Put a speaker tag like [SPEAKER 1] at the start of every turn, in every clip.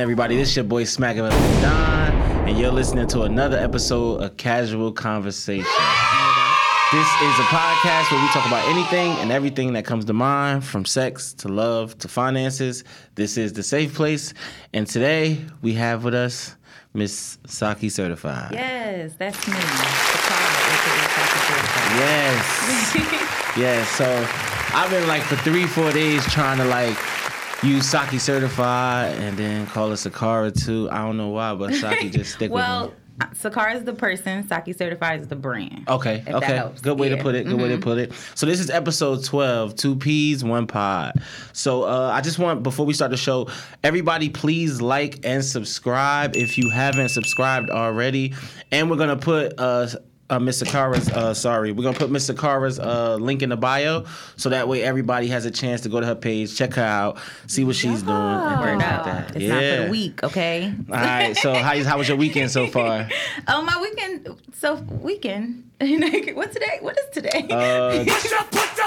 [SPEAKER 1] everybody? This is your boy Smackin' with Don, and you're listening to another episode of Casual Conversation. This is a podcast where we talk about anything and everything that comes to mind, from sex to love to finances. This is the safe place, and today we have with us Miss Saki Certified.
[SPEAKER 2] Yes, that's me.
[SPEAKER 1] Yes. yes. So I've been like for three, four days trying to like use Saki certified and then call it Sakarra too. I don't know why, but Saki just stick
[SPEAKER 2] well,
[SPEAKER 1] with me.
[SPEAKER 2] Well, Sakarra is the person. Saki Certified is the brand.
[SPEAKER 1] Okay, okay. Good way to put it. Good way to
[SPEAKER 2] Mhm.
[SPEAKER 1] put it. So this is episode 12, two peas, one pod. So uh, I just want before we start the show, everybody please like and subscribe if you haven't subscribed already. And we're gonna put uh uh, Miss Sakarra's, uh, sorry, we're gonna put Miss Sakarra's uh, link in the bio, so that way everybody has a chance to go to her page, check her out, see what she's doing, and things like that.
[SPEAKER 2] It's not for the week, okay?
[SPEAKER 1] All right. So how how was your weekend so far?
[SPEAKER 2] Oh, my weekend. So weekend. What's today? What is today?
[SPEAKER 1] Uh,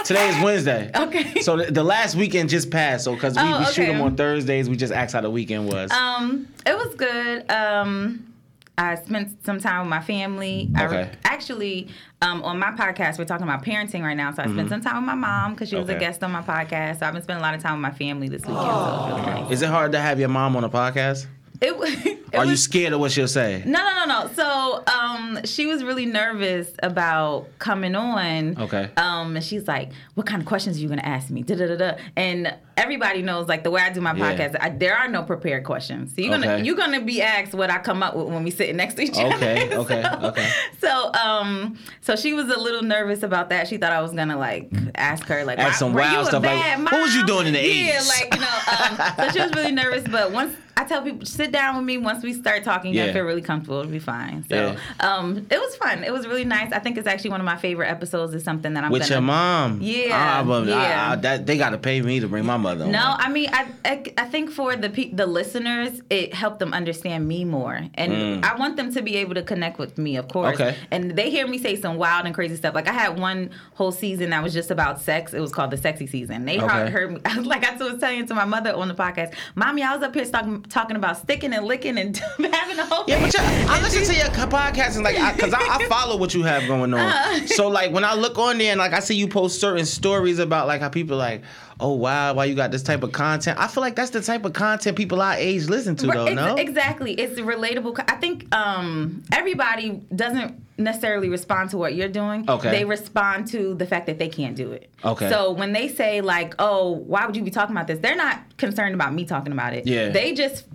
[SPEAKER 1] today is Wednesday.
[SPEAKER 2] okay.
[SPEAKER 1] So the, the last weekend just passed. So because we,
[SPEAKER 2] Oh,
[SPEAKER 1] we shoot them on Thursdays, we just asked how the weekend was.
[SPEAKER 2] Um, it was good. Um, I spent some time with my family. I
[SPEAKER 1] Okay.
[SPEAKER 2] actually, um, on my podcast, we're talking about parenting right now. So I spent some time with my mom because she was
[SPEAKER 1] Mm-hmm. Okay.
[SPEAKER 2] a guest on my podcast. So I've been spending a lot of time with my family this weekend. So it nice.
[SPEAKER 1] is it hard to have your mom on a podcast?
[SPEAKER 2] It, it
[SPEAKER 1] Are you scared of what she'll say?
[SPEAKER 2] No, no, no, no. So, um, she was really nervous about coming on.
[SPEAKER 1] Okay.
[SPEAKER 2] Um, and she's like, "What kind of questions are you gonna ask me?" Da da da da. And everybody knows, like the way I do my
[SPEAKER 1] Yeah.
[SPEAKER 2] podcast, I, there are no prepared questions. So you're gonna
[SPEAKER 1] Okay.
[SPEAKER 2] you're gonna be asked what I come up with when we sit next to each other.
[SPEAKER 1] Okay, okay,
[SPEAKER 2] So-
[SPEAKER 1] okay.
[SPEAKER 2] So, um, so she was a little nervous about that. She thought I was gonna like ask her like,
[SPEAKER 1] Ask
[SPEAKER 2] "Why-
[SPEAKER 1] some wild stuff like,
[SPEAKER 2] bad
[SPEAKER 1] "What was you doing in the
[SPEAKER 2] Yeah, like you know. Um, so she was really nervous, but once I tell people sit down with me, once we start talking,
[SPEAKER 1] Yeah.
[SPEAKER 2] gonna feel really comfortable. It'll be fine. So,
[SPEAKER 1] Yeah.
[SPEAKER 2] um, it was fun. It was really nice. I think it's actually one of my favorite episodes. Is something that I'm
[SPEAKER 1] With
[SPEAKER 2] gonna.
[SPEAKER 1] your mom?
[SPEAKER 2] Yeah,
[SPEAKER 1] Ah, I-
[SPEAKER 2] yeah.
[SPEAKER 1] I- that, they got to pay me to bring my mother on.
[SPEAKER 2] No, I mean, I, I I think for the pe- the listeners, it helped them understand me more, and I want them to be able to connect with me, of course.
[SPEAKER 1] Mm. Okay.
[SPEAKER 2] And they hear me say some wild and crazy stuff. Like I had one whole season that was just about sex. It was called the sexy season. They
[SPEAKER 1] Okay.
[SPEAKER 2] heard, heard me. Like I was telling to my mother on the podcast, "Mommy, I was up here talking talking about sticking and licking and having a whole."
[SPEAKER 1] Yeah, but
[SPEAKER 2] thing."
[SPEAKER 1] I listen to your podcast and like, I, cause I, I follow what you have going on.
[SPEAKER 2] Uh-huh.
[SPEAKER 1] So like, when I look on there and like I see you post certain stories about like how people like, oh wow, why you got this type of content? I feel like that's the type of content people our age listen to, though.
[SPEAKER 2] Ex-
[SPEAKER 1] No,
[SPEAKER 2] Exactly. It's relatable. I think um, everybody doesn't necessarily respond to what you're doing.
[SPEAKER 1] Okay.
[SPEAKER 2] They respond to the fact that they can't do it.
[SPEAKER 1] Okay.
[SPEAKER 2] So when they say like, "Oh, why would you be talking about this?" They're not concerned about me talking about it.
[SPEAKER 1] Yeah.
[SPEAKER 2] They just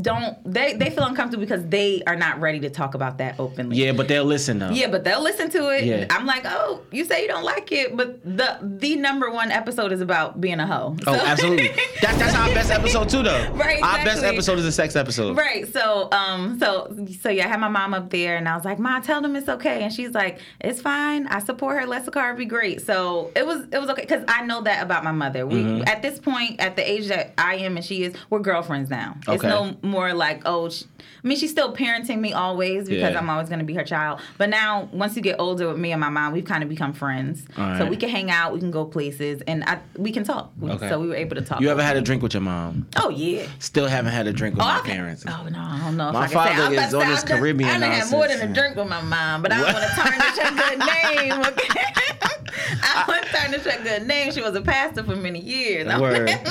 [SPEAKER 2] don't. They they feel uncomfortable because they are not ready to talk about that openly.
[SPEAKER 1] yeah, but they'll listen though.
[SPEAKER 2] Yeah, but they'll listen to it.
[SPEAKER 1] Yeah.
[SPEAKER 2] I'm like, oh, you say you don't like it, but the the number one episode is about being a hoe.
[SPEAKER 1] Oh,
[SPEAKER 2] So-
[SPEAKER 1] absolutely. That's that's our best episode too, though.
[SPEAKER 2] Right,
[SPEAKER 1] Our best episode is a sex episode.
[SPEAKER 2] Right. So, um, so, so yeah, I had my mom up there, and I was like, "Ma, tell them it's okay." And she's like, "It's fine. I support her. Let Sakarra be great." So it was, it was okay because I know that about my mother. We
[SPEAKER 1] Mm-hmm.
[SPEAKER 2] at this point, at the age that I am and she is, we're girlfriends now.
[SPEAKER 1] Okay.
[SPEAKER 2] It's no more like, oh, sh I mean, she's still parenting me always because
[SPEAKER 1] Yeah.
[SPEAKER 2] I'm always going to be her child. But now, once you get older with me and my mom, we've kind of become friends.
[SPEAKER 1] All
[SPEAKER 2] So we can hang out, we can go places, and I, we can talk.
[SPEAKER 1] Okay.
[SPEAKER 2] So we were able to talk.
[SPEAKER 1] You ever had a drink with your mom?
[SPEAKER 2] Oh yeah.
[SPEAKER 1] Still haven't had a drink with
[SPEAKER 2] Oh,
[SPEAKER 1] my
[SPEAKER 2] I've-
[SPEAKER 1] parents.
[SPEAKER 2] Oh no, I don't know. If
[SPEAKER 1] My
[SPEAKER 2] I
[SPEAKER 1] father is on this Caribbean
[SPEAKER 2] I done had more than a drink with my mom, but I don't want to tarnish her good name. Okay, I want to tarnish her a good name. She was a pastor for many years.
[SPEAKER 1] Word.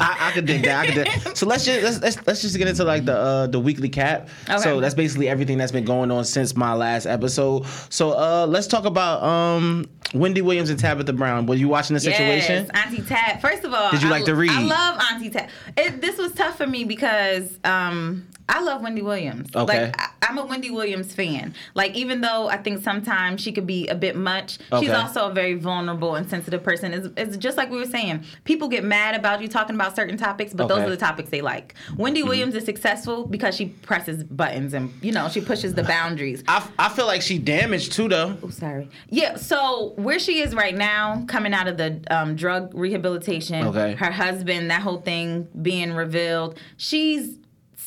[SPEAKER 1] I, I could dig that. I could dig. So let's just let's, let's let's just get into like the uh, the weekly cap.
[SPEAKER 2] Okay.
[SPEAKER 1] So that's basically everything that's been going on since my last episode. So uh, let's talk about um, Wendy Williams and Tabitha Brown. Were you watching the situation?
[SPEAKER 2] Yes, Auntie Tab. First of all,
[SPEAKER 1] Did you
[SPEAKER 2] I-
[SPEAKER 1] like to read?
[SPEAKER 2] I love Auntie Tat. It, this was tough for me because um, I love Wendy Williams.
[SPEAKER 1] Okay.
[SPEAKER 2] Like I, I'm a Wendy Williams fan. Like even though I think sometimes she could be a bit much, she's also a very vulnerable and sensitive person. It's, it's just like we were saying. People get mad about you talking about certain topics, but those are the topics they like. Wendy Williams is successful because she presses buttons and you know she pushes the boundaries.
[SPEAKER 1] I, I feel like she damaged too though.
[SPEAKER 2] Oh, sorry. Yeah, so where she is right now, coming out of the um, drug rehabilitation,
[SPEAKER 1] Okay.
[SPEAKER 2] her husband, that whole thing being revealed, she's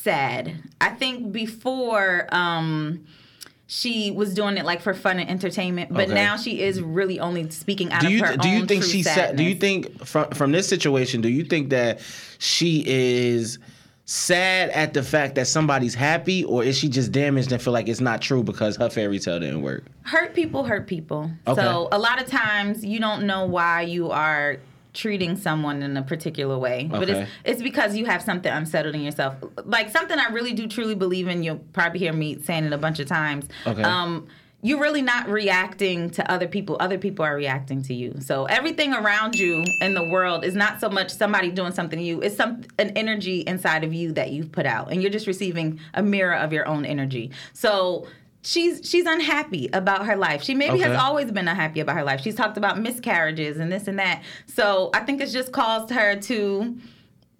[SPEAKER 2] sad. I think before um, she was doing it like for fun and entertainment, but
[SPEAKER 1] Okay.
[SPEAKER 2] now she is really only speaking out
[SPEAKER 1] Do
[SPEAKER 2] of
[SPEAKER 1] you
[SPEAKER 2] her
[SPEAKER 1] do you think she sad? Do you think from from this situation? Do you think that she is sad at the fact that somebody's happy, or is she just damaged and feel like it's not true because her fairy tale didn't work?
[SPEAKER 2] hurt people hurt people.
[SPEAKER 1] Okay.
[SPEAKER 2] So a lot of times you don't know why you are treating someone in a particular way, but it's it's because you have something unsettled in yourself. Like something I really do truly believe in. You'll probably hear me saying it a bunch of times.
[SPEAKER 1] Okay.
[SPEAKER 2] Um, you're really not reacting to other people. Other people are reacting to you. So everything around you in the world is not so much somebody doing something to you. It's some an energy inside of you that you've put out, and you're just receiving a mirror of your own energy. So she's she's unhappy about her life. She maybe
[SPEAKER 1] Okay.
[SPEAKER 2] has always been unhappy about her life. She's talked about miscarriages and this and that. So I think it's just caused her to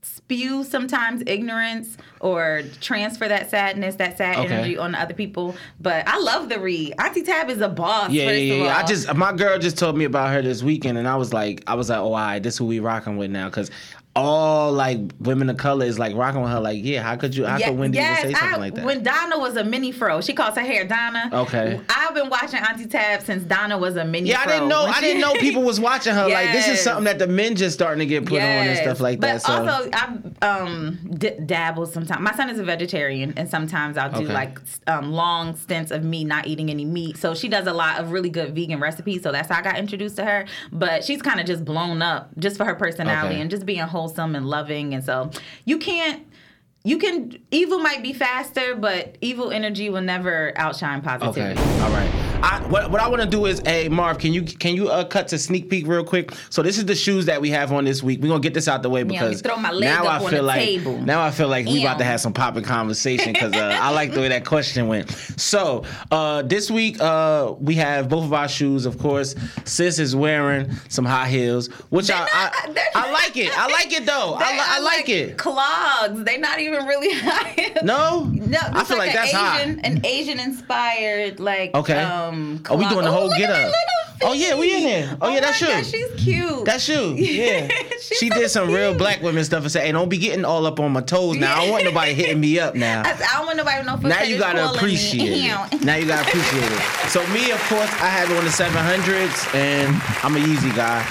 [SPEAKER 2] spew sometimes ignorance or transfer that sadness, that sad
[SPEAKER 1] Okay.
[SPEAKER 2] energy on other people. But I love the read. Auntie Tab is a boss.
[SPEAKER 1] Yeah,
[SPEAKER 2] first
[SPEAKER 1] yeah,
[SPEAKER 2] of
[SPEAKER 1] yeah. I just my girl just told me about her this weekend, and I was like, I was like, oh, all right, this who we rocking with now, because all like women of color is like rocking with her. Like, yeah, how could you? How
[SPEAKER 2] Yeah,
[SPEAKER 1] could Wendy
[SPEAKER 2] yes,
[SPEAKER 1] say something
[SPEAKER 2] I-
[SPEAKER 1] like that?
[SPEAKER 2] When Donna was a mini fro, she calls her hair Donna.
[SPEAKER 1] Okay.
[SPEAKER 2] I've been watching Auntie Tab since Donna was a mini
[SPEAKER 1] yeah, I didn't know. I didn't know people was watching her. Like, this is something that the men just starting to get put on and stuff like
[SPEAKER 2] but
[SPEAKER 1] that. So,
[SPEAKER 2] also, I um d- dabble sometimes. My son is a vegetarian, and sometimes I'll do
[SPEAKER 1] Okay.
[SPEAKER 2] like um, long stints of me not eating any meat. So she does a lot of really good vegan recipes. So that's how I got introduced to her. But she's kind of just blown up just for her personality
[SPEAKER 1] Okay.
[SPEAKER 2] and just being wholesome and loving. And so you can't. You can evil might be faster, but evil energy will never outshine positivity.
[SPEAKER 1] okay, all right. I, what, what I want to do is, hey Marv, can you can you uh, cut to sneak peek real quick? So this is the shoes that we have on this week. We're gonna get this out the way because
[SPEAKER 2] throw my leg
[SPEAKER 1] now I feel like
[SPEAKER 2] table.
[SPEAKER 1] now I feel like we about to have some popping conversation because uh, I like the way that question went. So uh, this week uh, we have both of our shoes. Of course, sis is wearing some high heels, which I,
[SPEAKER 2] not-
[SPEAKER 1] I I like it. I like it though. I, li- I
[SPEAKER 2] are
[SPEAKER 1] like it.
[SPEAKER 2] Clogs. They're not even really high.
[SPEAKER 1] No,
[SPEAKER 2] No,
[SPEAKER 1] I feel like,
[SPEAKER 2] an
[SPEAKER 1] that's high.
[SPEAKER 2] An Asian inspired, like
[SPEAKER 1] Okay.
[SPEAKER 2] Um,
[SPEAKER 1] Oh, we doing the
[SPEAKER 2] Oh,
[SPEAKER 1] whole get up. Oh, yeah, we in there. Oh, oh, yeah, that's you.
[SPEAKER 2] God, she's cute.
[SPEAKER 1] That's you. Yeah. She
[SPEAKER 2] so
[SPEAKER 1] did some real black women stuff and said, hey, don't be getting all up on my toes now. I don't want nobody hitting me up now.
[SPEAKER 2] I, I don't want nobody to know.
[SPEAKER 1] Now you gotta appreciate it. Now you gotta appreciate it. So me, of course, I had one of the seven hundreds, and I'm a Yeezy guy.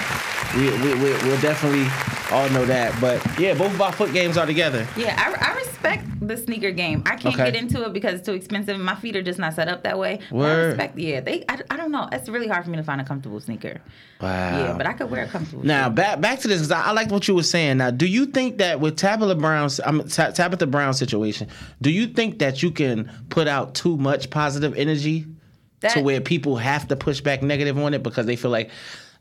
[SPEAKER 1] We, we, we, we'll definitely all know that. But yeah, both of our foot games are together.
[SPEAKER 2] Yeah, I, I respect the sneaker game. I can't
[SPEAKER 1] Okay.
[SPEAKER 2] get into it because it's too expensive. My feet are just not set up that way. But I respect. Yeah, they. I, I don't know. It's really hard for me to find a comfortable sneaker.
[SPEAKER 1] Wow.
[SPEAKER 2] Yeah, but I could wear a comfortable.
[SPEAKER 1] Now
[SPEAKER 2] shoe.
[SPEAKER 1] back back to this because I, I like what you were saying. Now, do you think that with Tabitha Brown's I mean, Ta- Tabitha Brown situation, do you think that you can put out too much positive energy to where people have to push back negative on it because they feel like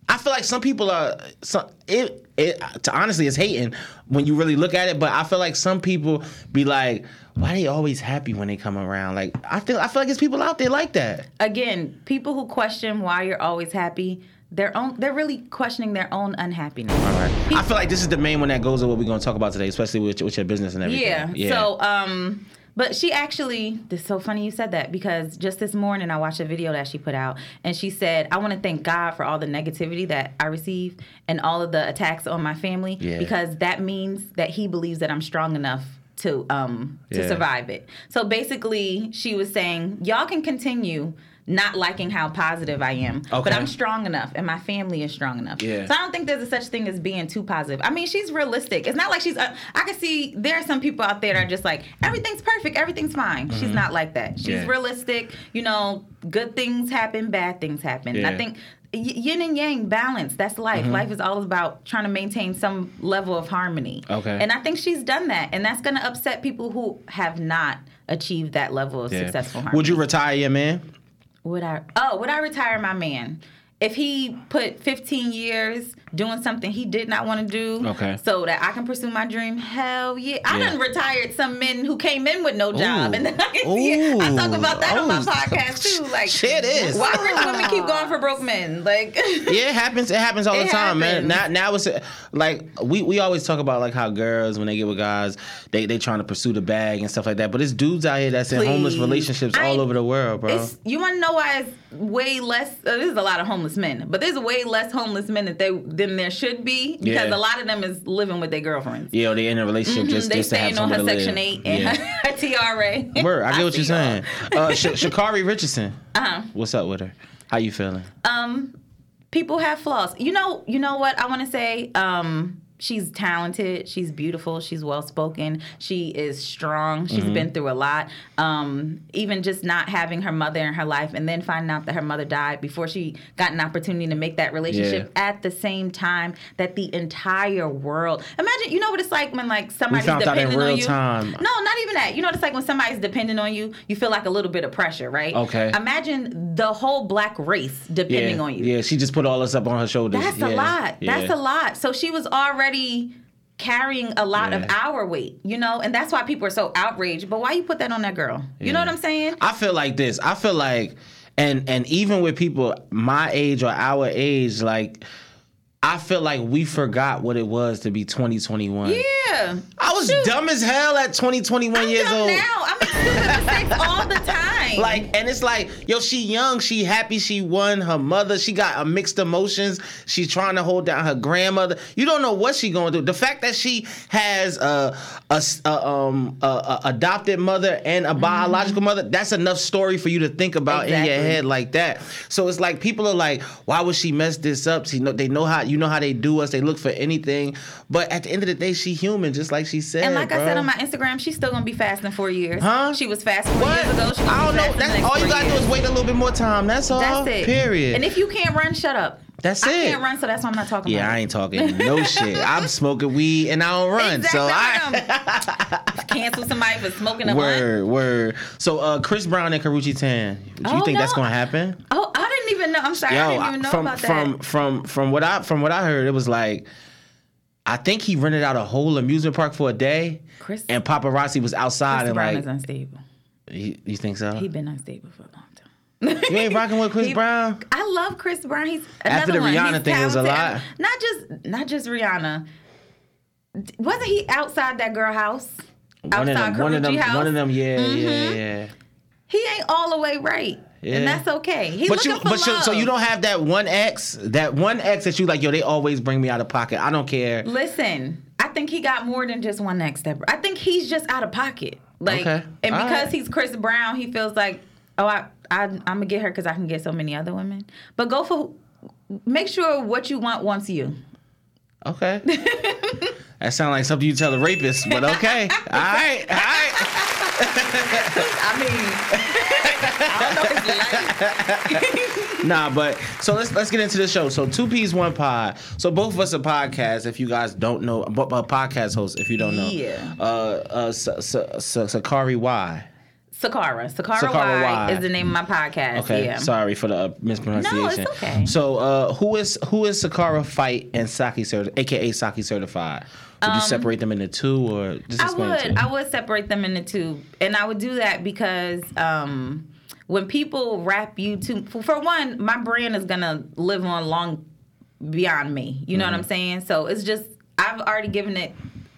[SPEAKER 1] I feel like some people are some it it to honestly it's hating when you really look at it, but I feel like some people be like, why are they always happy when they come around? Like I feel I feel like it's people out there like that.
[SPEAKER 2] again, people who question why you're always happy, their own they're really questioning their own unhappiness.
[SPEAKER 1] All right. I feel like this is the main one that goes with what we're going to talk about today, especially with, with your business and everything.
[SPEAKER 2] Yeah. So, um, but she actually, it's so funny you said that because just this morning I watched a video that she put out and she said, I want to thank God for all the negativity that I receive and all of the attacks on my family
[SPEAKER 1] Yeah.
[SPEAKER 2] because that means that he believes that I'm strong enough to um to
[SPEAKER 1] Yeah.
[SPEAKER 2] survive it. So basically she was saying, y'all can continue not liking how positive I am, but I'm strong enough and my family is strong enough.
[SPEAKER 1] Yeah.
[SPEAKER 2] So I don't think there's a such thing as being too positive. I mean, she's realistic. It's not like she's. Uh, I can see there are some people out there that are just like everything's perfect, everything's fine. She's not like that. She's
[SPEAKER 1] Mm-hmm. Yeah.
[SPEAKER 2] realistic. You know, good things happen, bad things happen.
[SPEAKER 1] Yeah.
[SPEAKER 2] I think yin and yang balance. That's life.
[SPEAKER 1] Mm-hmm.
[SPEAKER 2] Life is all about trying to maintain some level of harmony.
[SPEAKER 1] Okay.
[SPEAKER 2] And I think she's done that, and that's going to upset people who have not achieved that level of
[SPEAKER 1] Yeah.
[SPEAKER 2] successful harmony.
[SPEAKER 1] Would you retire your man?
[SPEAKER 2] Would I? Oh, would I retire my man? If he put 15 years doing something he did not want to do,
[SPEAKER 1] Okay.
[SPEAKER 2] so that I can pursue my dream, hell yeah. I
[SPEAKER 1] Yeah.
[SPEAKER 2] done retired some men who came in with no job,
[SPEAKER 1] Ooh.
[SPEAKER 2] and then I can see it. I talk
[SPEAKER 1] Ooh.
[SPEAKER 2] about that on my
[SPEAKER 1] Oh,
[SPEAKER 2] podcast too. Like,
[SPEAKER 1] shit is.
[SPEAKER 2] why rich women keep going for broke men? Like,
[SPEAKER 1] Yeah, it happens. It happens all
[SPEAKER 2] It
[SPEAKER 1] the time, man. Now, now it's like we, we always talk about like how girls when they get with guys, they they trying to pursue the bag and stuff like that. But it's dudes out here that's in homeless relationships
[SPEAKER 2] I
[SPEAKER 1] all over the world, bro.
[SPEAKER 2] It's you want to know why it's way less. Uh, there's a lot of homeless men, but there's way less homeless men that they than there should be because
[SPEAKER 1] Yeah.
[SPEAKER 2] a lot of them is living with their girlfriends.
[SPEAKER 1] Yeah, or they're in a relationship just,
[SPEAKER 2] they
[SPEAKER 1] just to have
[SPEAKER 2] staying on her Section. Eight and
[SPEAKER 1] Yeah.
[SPEAKER 2] her TRA.
[SPEAKER 1] Word, I get what you're saying. Uh, Sh- Sha'Carri Richardson,
[SPEAKER 2] Uh-huh.
[SPEAKER 1] what's up with her? How you feeling?
[SPEAKER 2] Um, people have flaws. You know. You know what I want to say. Um. She's talented. She's beautiful. She's well spoken. She is strong. She's
[SPEAKER 1] Mm-hmm.
[SPEAKER 2] been through a lot. Um, even just not having her mother in her life and then finding out that her mother died before she got an opportunity to make that relationship
[SPEAKER 1] Yeah.
[SPEAKER 2] at the same time that the entire world. Imagine, you know what it's like when like somebody's
[SPEAKER 1] found out in
[SPEAKER 2] depending on you.
[SPEAKER 1] time.
[SPEAKER 2] No, not even that. You know what it's like when somebody's depending on you. You feel like a little bit of pressure, right?
[SPEAKER 1] Okay.
[SPEAKER 2] Imagine the whole black race depending
[SPEAKER 1] yeah,
[SPEAKER 2] on you.
[SPEAKER 1] yeah. She just put all this up on her shoulders.
[SPEAKER 2] That's
[SPEAKER 1] yeah,
[SPEAKER 2] a lot. That's a lot. So she was already carrying a lot of our weight, you know, and that's why people are so outraged. But why you put that on that girl? You know what I'm saying?
[SPEAKER 1] I feel like this. I feel like, and and even with people my age or our age, like I feel like we forgot what it was to be 2021.
[SPEAKER 2] Yeah.
[SPEAKER 1] I was dumb as hell at 2021
[SPEAKER 2] I'm
[SPEAKER 1] years old.
[SPEAKER 2] now. I make stupid mistakes all the time.
[SPEAKER 1] Like, and it's like, yo, she young, she happy, she won. Her mother, she got a mixed emotions. She's trying to hold down her grandmother. You don't know what she going to do. The fact that she has a, a, a, um a, a adopted mother and a biological mother, that's enough story for you to think about in your head like that. So it's like people are like, why would she mess this up? She know they know how you know how they do us. They look for anything. But at the end of the day, she human, just like she said.
[SPEAKER 2] and like I said on my Instagram, she's still gonna be fasting four years.
[SPEAKER 1] Huh?
[SPEAKER 2] She was fasting four
[SPEAKER 1] What?
[SPEAKER 2] years ago. She
[SPEAKER 1] I don't know. That's all you gotta do is wait a little bit more time. That's all.
[SPEAKER 2] That's it.
[SPEAKER 1] Period.
[SPEAKER 2] And if you can't run, shut up.
[SPEAKER 1] That's
[SPEAKER 2] I
[SPEAKER 1] it.
[SPEAKER 2] I can't run, so that's why I'm not talking
[SPEAKER 1] yeah, I ain't talking no shit. I'm smoking weed and I don't run.
[SPEAKER 2] Exactly.
[SPEAKER 1] So I
[SPEAKER 2] I cancel somebody for smoking a
[SPEAKER 1] word word. So uh, Chris Brown and Karrueche Tan. Do you
[SPEAKER 2] Oh,
[SPEAKER 1] think that's gonna happen?
[SPEAKER 2] Oh, I didn't even know. I'm sorry, I didn't even know
[SPEAKER 1] from
[SPEAKER 2] about
[SPEAKER 1] from from from what I from what I heard, it was like. I think he rented out a whole amusement park for a day,
[SPEAKER 2] Chris-
[SPEAKER 1] and paparazzi was outside
[SPEAKER 2] Chris
[SPEAKER 1] and
[SPEAKER 2] Brown
[SPEAKER 1] like,
[SPEAKER 2] is unstable.
[SPEAKER 1] you, you think so?
[SPEAKER 2] He been unstable for a long time.
[SPEAKER 1] you ain't rocking with Chris
[SPEAKER 2] He-
[SPEAKER 1] Brown?
[SPEAKER 2] I love Chris Brown. He's
[SPEAKER 1] After the
[SPEAKER 2] one.
[SPEAKER 1] Rihanna
[SPEAKER 2] He's
[SPEAKER 1] thing, it was a lot.
[SPEAKER 2] Not just not just Rihanna. Wasn't he outside that girl house?
[SPEAKER 1] One of
[SPEAKER 2] outside
[SPEAKER 1] them, one of them,
[SPEAKER 2] house.
[SPEAKER 1] one of them, yeah, yeah,
[SPEAKER 2] Mhm.
[SPEAKER 1] yeah.
[SPEAKER 2] He ain't all the way right,
[SPEAKER 1] Yeah.
[SPEAKER 2] and that's okay. He
[SPEAKER 1] but you, but you, so you don't have that one ex, that one ex that you like, yo, they always bring me out of pocket. I don't care.
[SPEAKER 2] Listen, I think he got more than just one next step. I think he's just out of pocket. Like,
[SPEAKER 1] Okay.
[SPEAKER 2] and
[SPEAKER 1] All
[SPEAKER 2] because
[SPEAKER 1] right.
[SPEAKER 2] he's Chris Brown, he feels like, oh, I, I I'm gonna get her because I can get so many other women. But go for, make sure what you want wants you.
[SPEAKER 1] Okay. that sounds like something you tell a rapist, but okay. all right, all right.
[SPEAKER 2] I mean, I don't know if you like.
[SPEAKER 1] Nah, but so let's let's get into the show. So two peas, one pod. So both of us are podcasts. If you guys don't know, but, but podcast hosts. If you don't know,
[SPEAKER 2] Yeah.
[SPEAKER 1] Uh, uh, S- S- S- Sakari Y.
[SPEAKER 2] Sakarra. Sakarra,
[SPEAKER 1] Sakarra
[SPEAKER 2] y,
[SPEAKER 1] Y.
[SPEAKER 2] is the name of my podcast.
[SPEAKER 1] Okay,
[SPEAKER 2] Yeah.
[SPEAKER 1] sorry for the uh, mispronunciation.
[SPEAKER 2] No, it's okay.
[SPEAKER 1] So, uh, who is who is Sakarra Fite and Saki certified, aka Saki certified? Would you separate them into two, or just
[SPEAKER 2] Um, I
[SPEAKER 1] explain it to
[SPEAKER 2] would. I would separate them into two, and I would do that because um, when people rap you to, for one, my brand is gonna live on long beyond me. You know
[SPEAKER 1] Mm-hmm.
[SPEAKER 2] what I'm saying? So it's just I've already given it,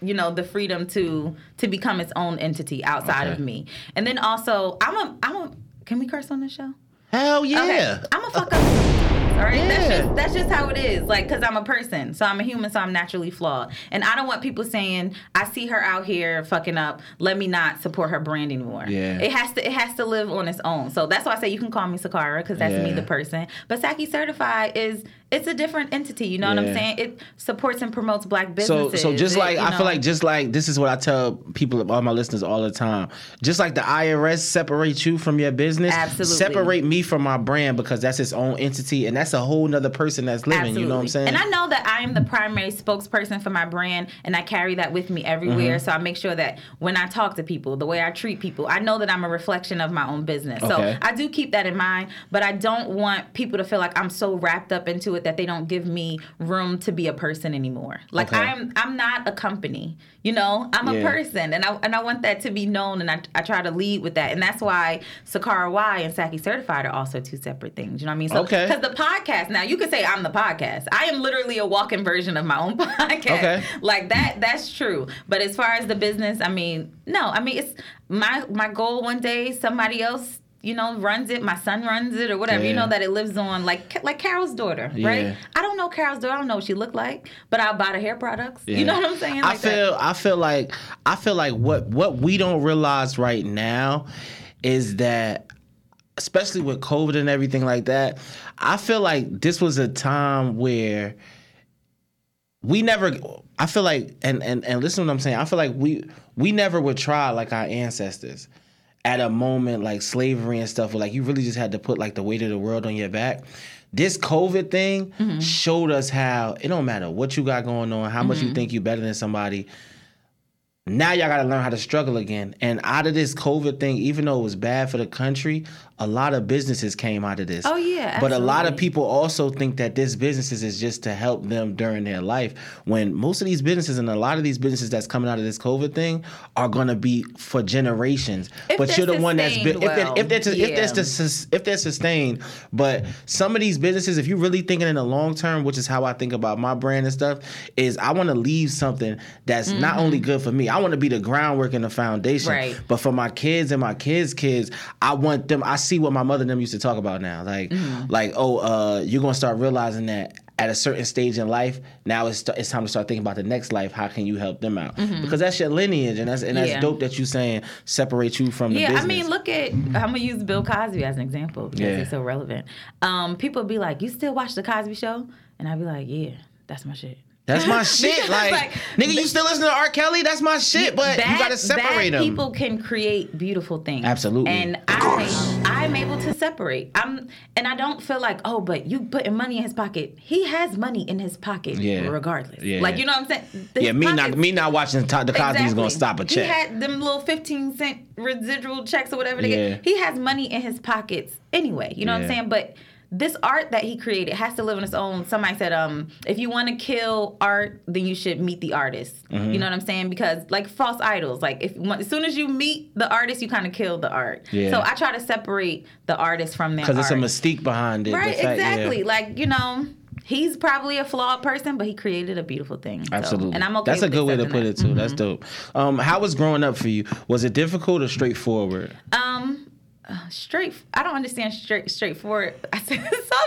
[SPEAKER 2] you know, the freedom to to become its own entity outside
[SPEAKER 1] Okay.
[SPEAKER 2] of me. And then also, I'm a I'm a. Can we curse on this show?
[SPEAKER 1] Hell yeah!
[SPEAKER 2] Okay. I'm a uh, fuck up. All right, that's just that's just how it is. Like, cause I'm a person, so I'm a human, so I'm naturally flawed, and I don't want people saying I see her out here fucking up. Let me not support her brand anymore.
[SPEAKER 1] Yeah.
[SPEAKER 2] it has to it has to live on its own. So that's why I say you can call me Sakarra, because that's me, the person. But Saki Certified is it's a different entity. You know what I'm saying? It supports and promotes black businesses.
[SPEAKER 1] so so
[SPEAKER 2] just
[SPEAKER 1] like
[SPEAKER 2] you
[SPEAKER 1] I
[SPEAKER 2] know-
[SPEAKER 1] feel like just like this is what I tell people, all my listeners, all the time. Just like the IRS separates you from your business,
[SPEAKER 2] Absolutely.
[SPEAKER 1] separate me from my brand because that's its own entity, and that's that's a whole nother person that's living. You know what I'm saying?
[SPEAKER 2] And I know that I am the primary spokesperson for my brand, and I carry that with me everywhere.
[SPEAKER 1] Mm-hmm.
[SPEAKER 2] So I make sure that when I talk to people, the way I treat people, I know that I'm a reflection of my own business.
[SPEAKER 1] Okay.
[SPEAKER 2] So I do keep that in mind, but I don't want people to feel like I'm so wrapped up into it that they don't give me room to be a person anymore. Like
[SPEAKER 1] Okay.
[SPEAKER 2] I'm, I'm not a company. You know, I'm a person, and I and I want that to be known, and I, I try to lead with that, and that's why Sakarra Y and Saki Certified are also two separate things. You know what I mean? So,
[SPEAKER 1] Okay.
[SPEAKER 2] Because the podcast now, you could say I'm the podcast. I am literally a walking version of my own podcast.
[SPEAKER 1] Okay.
[SPEAKER 2] Like that. That's true. But as far as the business, I mean, no. I mean, it's my my goal. One day, somebody else. You know, runs it. My son runs it, or whatever. You know that it lives on, like like Carol's daughter,
[SPEAKER 1] Yeah.
[SPEAKER 2] right? I don't know Carol's daughter. I don't know what she looked like, but I'll buy the hair products.
[SPEAKER 1] Yeah.
[SPEAKER 2] You know what I'm saying?
[SPEAKER 1] I
[SPEAKER 2] Like that.
[SPEAKER 1] feel I feel like I feel like what what we don't realize right now is that especially with COVID and everything like that, I feel like this was a time where we never I feel like and and and listen to what I'm saying. I feel like we we never would try like our ancestors at a moment like slavery and stuff where like you really just had to put like the weight of the world on your back. This COVID thing mm-hmm. showed us how it don't matter what you got going on, how much you mm-hmm. think you better than somebody. Now y'all got to learn how to struggle again. And out of this COVID thing, even though it was bad for the country, a lot of businesses came out of this.
[SPEAKER 2] Oh, yeah,
[SPEAKER 1] But a lot of people also think that this businesses is just to help them during their life. When most of these businesses and a lot of these businesses that's coming out of this COVID thing are going to be for generations.
[SPEAKER 2] If
[SPEAKER 1] but you're the one that's been,
[SPEAKER 2] sustained
[SPEAKER 1] if they're, if they're if they're
[SPEAKER 2] yeah.
[SPEAKER 1] if they're sustained. But some of these businesses, if you're really thinking in the long term, which is how I think about my brand and stuff, is I want to leave something that's not only good for me. I want to be the groundwork and the foundation.
[SPEAKER 2] Right.
[SPEAKER 1] But for my kids and my kids' kids, I want them. I see what my mother and them used to talk about now. Like, like oh, uh, you're gonna start realizing that. At a certain stage in life, now it's it's time to start thinking about the next life. How can you help them out? Because that's your lineage, and that's and that's
[SPEAKER 2] Yeah.
[SPEAKER 1] dope that you saying separate you from the
[SPEAKER 2] Yeah,
[SPEAKER 1] business.
[SPEAKER 2] I mean, look at I'm gonna use Bill Cosby as an example because
[SPEAKER 1] Yeah.
[SPEAKER 2] he's so relevant. Um, people be like, "You still watch the Cosby Show?" And I'd be like, "Yeah, that's my shit."
[SPEAKER 1] That's my shit. Like,
[SPEAKER 2] like,
[SPEAKER 1] nigga, you still listen to R. Kelly? That's my shit. But you gotta separate
[SPEAKER 2] bad
[SPEAKER 1] them.
[SPEAKER 2] People can create beautiful things.
[SPEAKER 1] Absolutely.
[SPEAKER 2] And I, I'm able to separate. I'm, and I don't feel like, oh, but you putting money in his pocket. He has money in his pocket,
[SPEAKER 1] Yeah.
[SPEAKER 2] regardless.
[SPEAKER 1] Yeah.
[SPEAKER 2] Like you know what I'm saying? His
[SPEAKER 1] yeah, me not me not watching to- the Cosby's gonna stop a check.
[SPEAKER 2] He had them little 15 cent residual checks or whatever they
[SPEAKER 1] Yeah.
[SPEAKER 2] get. He has money in his pockets anyway. You know what I'm saying? But this art that he created has to live on its own. Somebody said, um, if you want to kill art, then you should meet the artist.
[SPEAKER 1] Mm-hmm.
[SPEAKER 2] You know what I'm saying? Because like false idols, like if as soon as you meet the artist, you kind of kill the art.
[SPEAKER 1] Yeah.
[SPEAKER 2] So I try to separate the artist from their
[SPEAKER 1] Because it's a mystique behind it.
[SPEAKER 2] Right,
[SPEAKER 1] fact- yeah.
[SPEAKER 2] exactly. Like you know. He's probably a flawed person, but he created a beautiful thing. So-
[SPEAKER 1] Absolutely.
[SPEAKER 2] and I'm okay.
[SPEAKER 1] That's a good way to put
[SPEAKER 2] that.
[SPEAKER 1] it too. That's dope. Um, how was growing up for you? Was it difficult or straightforward?
[SPEAKER 2] Um, uh, straight. I don't understand straight straightforward. I saw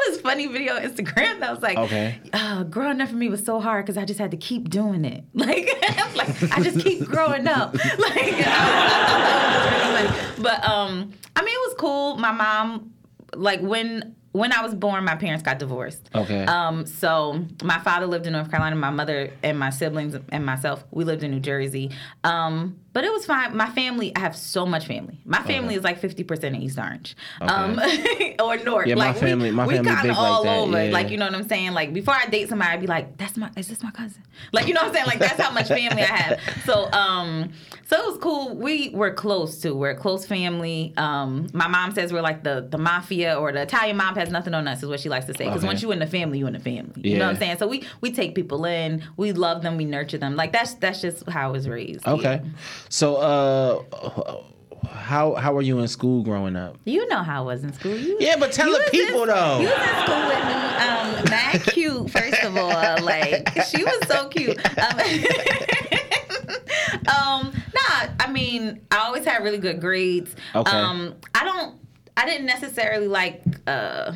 [SPEAKER 2] this funny video on Instagram that was like,
[SPEAKER 1] Okay.
[SPEAKER 2] uh, growing up for me was so hard because I just had to keep doing it. Like, like I just keep growing up. Like, I, I thought it was really funny. but um, I mean, it was cool. My mom, like when. When I was born, my parents got divorced.
[SPEAKER 1] Okay.
[SPEAKER 2] Um, so my father lived in North Carolina. My mother and my siblings and myself, we lived in New Jersey. Um, but it was fine. My family, I have so much family. My family is like fifty percent in East Orange, um, or North.
[SPEAKER 1] Yeah, my
[SPEAKER 2] like we-
[SPEAKER 1] family- my
[SPEAKER 2] we,
[SPEAKER 1] family
[SPEAKER 2] kind
[SPEAKER 1] big like
[SPEAKER 2] all
[SPEAKER 1] that,
[SPEAKER 2] over.
[SPEAKER 1] yeah.
[SPEAKER 2] Like you know what I'm saying. Like before I date somebody, I'd be like, "That's my, is this my cousin?" Like you know what I'm saying. Like that's how much family I have. So um, so it was cool. We were close too. We're a close family. Um, my mom says we're like the the mafia or the Italian mob has nothing on us, is what she likes to say. Because
[SPEAKER 1] Okay.
[SPEAKER 2] once you in the family, you in the family. You know what I'm saying? So we we take people in, we love them, we nurture them. Like that's that's just how I was raised.
[SPEAKER 1] Okay.
[SPEAKER 2] Yeah.
[SPEAKER 1] So, uh, how how were you in school growing up?
[SPEAKER 2] You know how I was in school. You,
[SPEAKER 1] Yeah, but tell the people
[SPEAKER 2] in,
[SPEAKER 1] though.
[SPEAKER 2] You was in school with me. Um, mad cute, first of all. Like she was so cute. Um, um, nah, I mean, I always had really good grades.
[SPEAKER 1] Okay.
[SPEAKER 2] Um, I don't. I didn't necessarily like uh,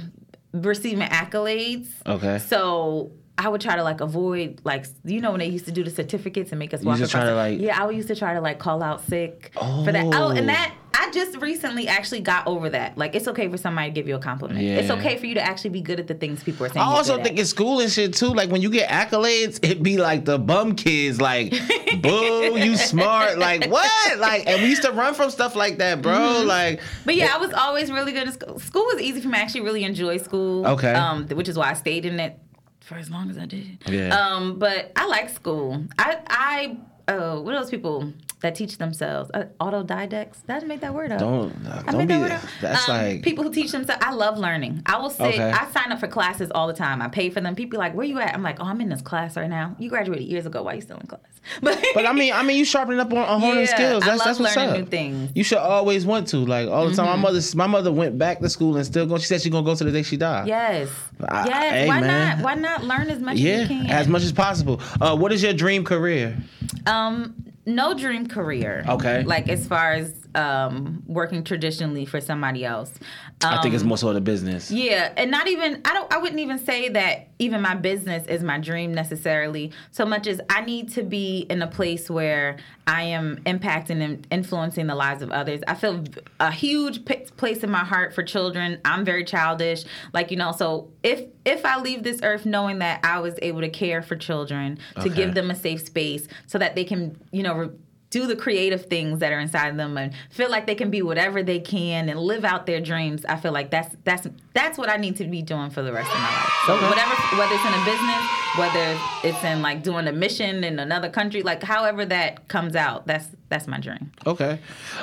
[SPEAKER 2] receiving accolades.
[SPEAKER 1] Okay.
[SPEAKER 2] So. I would try to like avoid like you know when they used to do the certificates and make us walk
[SPEAKER 1] try to, like-
[SPEAKER 2] yeah I would used to try to like call out sick for that oh
[SPEAKER 1] Oh.
[SPEAKER 2] and that I just recently actually got over that. Like, it's okay for somebody to give you a compliment.
[SPEAKER 1] Yeah.
[SPEAKER 2] It's okay for you to actually be good at the things people are saying.
[SPEAKER 1] I also think
[SPEAKER 2] at.
[SPEAKER 1] in school and shit too. Like when you get accolades, it be like the bum kids, like, boo, you smart. Like what? Like, and we used to run from stuff like that, bro.
[SPEAKER 2] Mm-hmm.
[SPEAKER 1] Like,
[SPEAKER 2] But yeah, I was always really good at school. School was easy for me. I actually really enjoy school.
[SPEAKER 1] Okay.
[SPEAKER 2] Um, which is why I stayed in it for as long as I did.
[SPEAKER 1] Yeah.
[SPEAKER 2] Um, but I like school. I I uh, what are those people that teach themselves? Uh, autodidacts. Did I make that word up?
[SPEAKER 1] don't
[SPEAKER 2] I
[SPEAKER 1] don't be.
[SPEAKER 2] that.
[SPEAKER 1] That's
[SPEAKER 2] Um,
[SPEAKER 1] like
[SPEAKER 2] people who teach themselves. I love learning. I will sit.
[SPEAKER 1] Okay.
[SPEAKER 2] I sign up for classes all the time. I pay for them. People like, "Where you at?" I'm like, "Oh, I'm in this class right now." You graduated years ago. Why you still in class? But
[SPEAKER 1] But I mean, I mean, you sharpening up on, on honing
[SPEAKER 2] Yeah,
[SPEAKER 1] skills.
[SPEAKER 2] I
[SPEAKER 1] That's
[SPEAKER 2] love
[SPEAKER 1] that's what's
[SPEAKER 2] learning
[SPEAKER 1] up.
[SPEAKER 2] new things. Mm-hmm.
[SPEAKER 1] You should always want to, like all the time. My mother, my mother went back to school and still going. She said she's gonna go to the day she died.
[SPEAKER 2] yes,
[SPEAKER 1] I-
[SPEAKER 2] yes.
[SPEAKER 1] hey,
[SPEAKER 2] why
[SPEAKER 1] man.
[SPEAKER 2] not? Why not learn as much as
[SPEAKER 1] Yeah,
[SPEAKER 2] you can?
[SPEAKER 1] as much as possible. Uh, what is your dream career?
[SPEAKER 2] Um, no dream career.
[SPEAKER 1] Okay.
[SPEAKER 2] Like as far as um working traditionally for somebody else. Um,
[SPEAKER 1] I think it's more so the business.
[SPEAKER 2] Yeah, and not even I don't I wouldn't even say that even my business is my dream necessarily so much as I need to be in a place where I am impacting and influencing the lives of others. I feel a huge p- place in my heart for children. I'm very childish, like you know, so if if I leave this earth knowing that I was able to care for children, to
[SPEAKER 1] Okay.
[SPEAKER 2] give them a safe space so that they can, you know, re- do the creative things that are inside them and feel like they can be whatever they can and live out their dreams. I feel like that's that's that's what I need to be doing for the rest of my life. So
[SPEAKER 1] Okay.
[SPEAKER 2] whatever whether it's in a business, whether it's in like doing a mission in another country, like however that comes out, that's that's my dream.
[SPEAKER 1] Okay.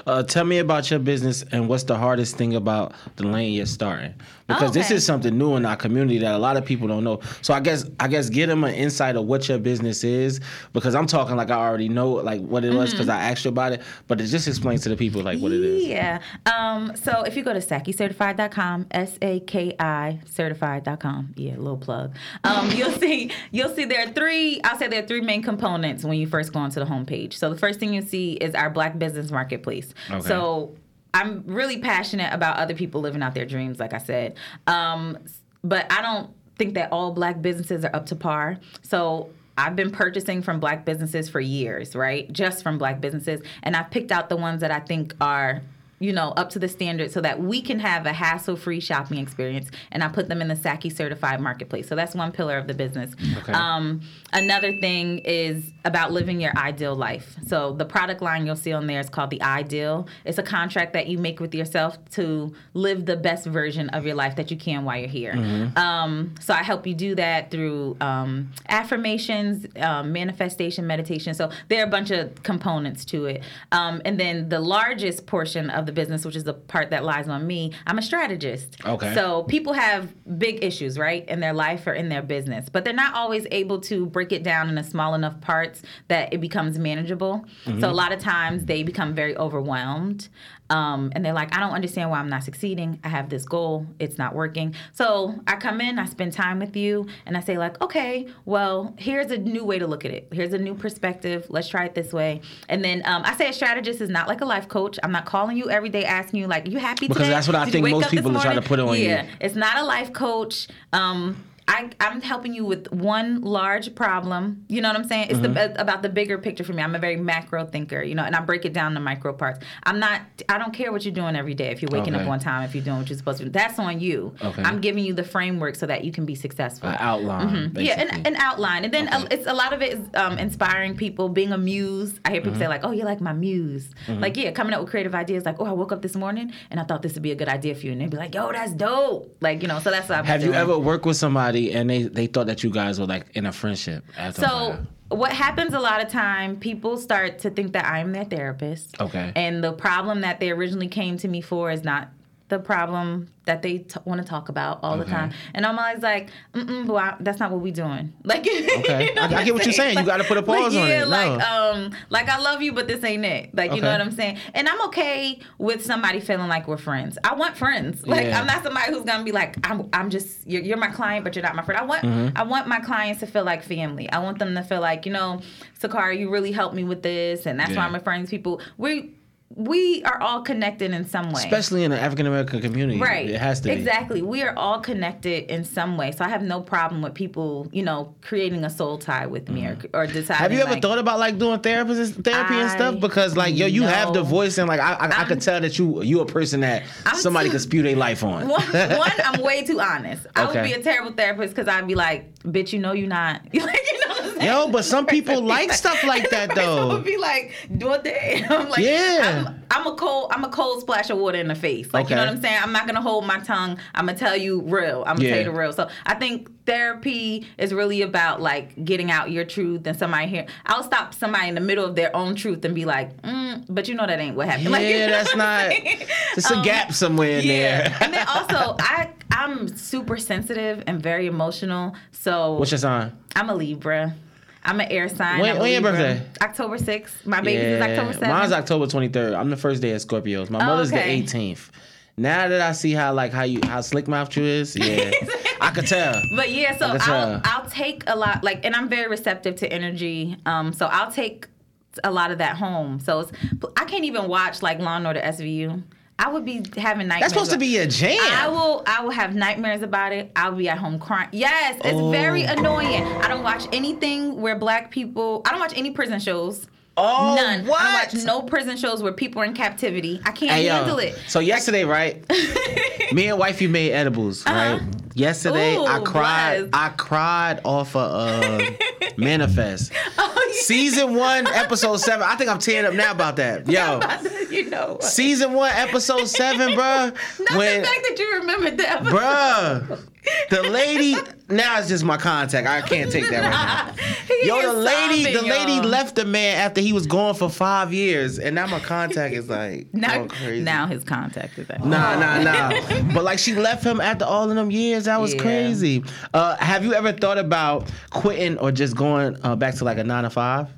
[SPEAKER 1] Uh, tell me about your business and what's the hardest thing about the lane you're starting? Because this
[SPEAKER 2] Okay.
[SPEAKER 1] is something new in our community that a lot of people don't know. So I guess I guess get them an insight of what your business is because I'm talking like I already know like what it was because I asked you about it, but it just explains to the people like what it is.
[SPEAKER 2] Yeah. Um, so if you go to SakiCertified.com, S A K I certified.com, yeah, little plug. Um, you'll see you'll see there are three, I'll say there are three main components when you first go onto the homepage. So the first thing you see is our black business marketplace.
[SPEAKER 1] Okay.
[SPEAKER 2] So I'm really passionate about other people living out their dreams, like I said. Um, but I don't think that all black businesses are up to par. So I've been purchasing from black businesses for years, right? Just from black businesses. And I've picked out the ones that I think are you know, up to the standard so that we can have a hassle-free shopping experience. And I put them in the Saki certified marketplace. So that's one pillar of the business.
[SPEAKER 1] Okay.
[SPEAKER 2] Um, another thing is about living your ideal life. So the product line you'll see on there is called the Ideal. It's a contract that you make with yourself to live the best version of your life that you can while you're here. Um, so I help you do that through um, affirmations, um, manifestation, meditation. So there are a bunch of components to it. Um, and then the largest portion of the business, which is the part that lies on me, I'm a strategist.
[SPEAKER 1] Okay.
[SPEAKER 2] So people have big issues, right, in their life or in their business, but they're not always able to break it down in a small enough parts that it becomes manageable. Mm-hmm. So a lot of times they become very overwhelmed. Um, and they're like, I don't understand why I'm not succeeding. I have this goal, it's not working. So I come in, I spend time with you, and I say, like, okay, well, here's a new way to look at it. Here's a new perspective. Let's try it this way. And then um, I say a strategist is not like a life coach. I'm not calling you every day asking you, like, you happy
[SPEAKER 1] Because
[SPEAKER 2] today?
[SPEAKER 1] that's what I
[SPEAKER 2] Did
[SPEAKER 1] think most people are trying to put on you.
[SPEAKER 2] yeah, it's not a life coach. Um, I, I'm helping you with one large problem. You know what I'm saying? It's
[SPEAKER 1] Mm-hmm.
[SPEAKER 2] the, about the bigger picture for me. I'm a very macro thinker, you know, and I break it down to micro parts. I'm not. I don't care what you're doing every day. If you're waking
[SPEAKER 1] Okay.
[SPEAKER 2] up on time, if you're doing what you're supposed to do, that's on you.
[SPEAKER 1] Okay.
[SPEAKER 2] I'm giving you the framework so that you can be successful.
[SPEAKER 1] An outline.
[SPEAKER 2] Mm-hmm. Yeah, an, an outline, and then
[SPEAKER 1] Okay.
[SPEAKER 2] uh, it's a lot of it is um, inspiring people, being a muse. I hear people
[SPEAKER 1] Mm-hmm.
[SPEAKER 2] say like, "Oh, you're like my muse." Like, yeah, coming up with creative ideas. Like, "Oh, I woke up this morning and I thought this would be a good idea for you," and they'd be like, "Yo, that's dope." Like, you know, so that's what I've been
[SPEAKER 1] Have you ever worked with somebody and they, they thought that you guys were like in a friendship? After
[SPEAKER 2] So what happens a lot of time, people start to think that I'm their therapist.
[SPEAKER 1] Okay.
[SPEAKER 2] And the problem that they originally came to me for is not the problem that they t- want to talk about all
[SPEAKER 1] Okay.
[SPEAKER 2] the time. And I'm always like, mm I- that's not what we doing. Like,
[SPEAKER 1] Okay.
[SPEAKER 2] you know
[SPEAKER 1] I- I
[SPEAKER 2] I'm
[SPEAKER 1] get what you're saying. You gotta put a pause
[SPEAKER 2] like,
[SPEAKER 1] on
[SPEAKER 2] yeah,
[SPEAKER 1] it. No.
[SPEAKER 2] Like, um, like I love you, but this ain't it. Like, you know what I'm saying? And I'm okay with somebody feeling like we're friends. I want friends. Like,
[SPEAKER 1] Yeah.
[SPEAKER 2] I'm not somebody who's gonna be like, I'm, I'm just, you're, you're my client, but you're not my friend. I want,
[SPEAKER 1] Mm-hmm.
[SPEAKER 2] I want my clients to feel like family. I want them to feel like, you know, Sakarra, you really helped me with this, and that's why I'm referring to people. We we are all connected in some way.
[SPEAKER 1] Especially in the African American community.
[SPEAKER 2] Right.
[SPEAKER 1] It has to be.
[SPEAKER 2] Exactly. We are all connected in some way. So I have no problem with people, you know, creating a soul tie with me or, or deciding.
[SPEAKER 1] Mm-hmm. Have you ever
[SPEAKER 2] like,
[SPEAKER 1] thought about like doing therapy, therapy and stuff? Because like yo, you have the voice and like I, I, I could tell that you you a person that
[SPEAKER 2] I'm
[SPEAKER 1] somebody
[SPEAKER 2] too-
[SPEAKER 1] could spew their life on.
[SPEAKER 2] One, one, I'm way too honest. I would be a terrible therapist because I'd be like, bitch, you know you're not. like, you know what I'm saying?
[SPEAKER 1] Yo, but some people like stuff like that, though.
[SPEAKER 2] Would be like, do it there. I'm like,
[SPEAKER 1] Yeah.
[SPEAKER 2] I'm, I'm a cold, I'm a cold splash of water in the face. Like, you know what I'm saying? I'm not gonna hold my tongue. I'm gonna tell you real. I'm gonna
[SPEAKER 1] Yeah.
[SPEAKER 2] tell you the real. So I think therapy is really about like getting out your truth and somebody here. I'll stop somebody in the middle of their own truth and be like, mm, but you know that ain't what happened.
[SPEAKER 1] Yeah,
[SPEAKER 2] like, you know
[SPEAKER 1] that's not. It's a
[SPEAKER 2] Um,
[SPEAKER 1] gap somewhere in
[SPEAKER 2] yeah.
[SPEAKER 1] there.
[SPEAKER 2] and then also I I'm super sensitive and very emotional. So
[SPEAKER 1] What's your sign?
[SPEAKER 2] I'm a Libra. I'm an air sign.
[SPEAKER 1] When- when your birthday?
[SPEAKER 2] October 6th. My baby is October 7th.
[SPEAKER 1] Mine's October 23rd. I'm the first day of Scorpios. My
[SPEAKER 2] Oh,
[SPEAKER 1] mother's
[SPEAKER 2] okay.
[SPEAKER 1] the 18th. Now that I see how like how you how slick mouth you is, yeah, I could tell.
[SPEAKER 2] But yeah, so I'll. I'll take a lot, like, and I'm very receptive to energy. Um, so I'll take a lot of that home. So it's, I can't even watch like Law and Order SVU. I would be having nightmares.
[SPEAKER 1] That's supposed to be a jam.
[SPEAKER 2] I will. I will have nightmares about it. I'll be at home crying. Yes, it's
[SPEAKER 1] Oh.
[SPEAKER 2] very annoying. I don't watch anything where black people. I don't watch any prison shows.
[SPEAKER 1] oh,
[SPEAKER 2] None.
[SPEAKER 1] What?
[SPEAKER 2] I don't watch no prison shows where people are in captivity. I can't
[SPEAKER 1] Hey, yo.
[SPEAKER 2] handle it.
[SPEAKER 1] So yesterday, right? me and wifey made edibles, right? Yesterday, I
[SPEAKER 2] Uh-huh. Ooh,
[SPEAKER 1] cried.
[SPEAKER 2] bless.
[SPEAKER 1] I cried off of uh, Manifest.
[SPEAKER 2] Oh, yeah.
[SPEAKER 1] Season one, episode seven. I think I'm tearing up now about that. Yo,
[SPEAKER 2] you know. what?
[SPEAKER 1] season one, episode seven, bruh.
[SPEAKER 2] Not
[SPEAKER 1] when,
[SPEAKER 2] the fact that you remembered that. episode.
[SPEAKER 1] bruh, the lady. Now it's just my contact. I can't take that right now. Yo, the lady, the lady
[SPEAKER 2] y'all.
[SPEAKER 1] left the man after he was gone for five years, and now my contact is like
[SPEAKER 2] Now,
[SPEAKER 1] crazy.
[SPEAKER 2] now his contact is at
[SPEAKER 1] Nah, nah, nah. but like she left him after all of them years. That was
[SPEAKER 2] Yeah.
[SPEAKER 1] crazy. Uh, have you ever thought about quitting or just going uh, back to like a nine to five?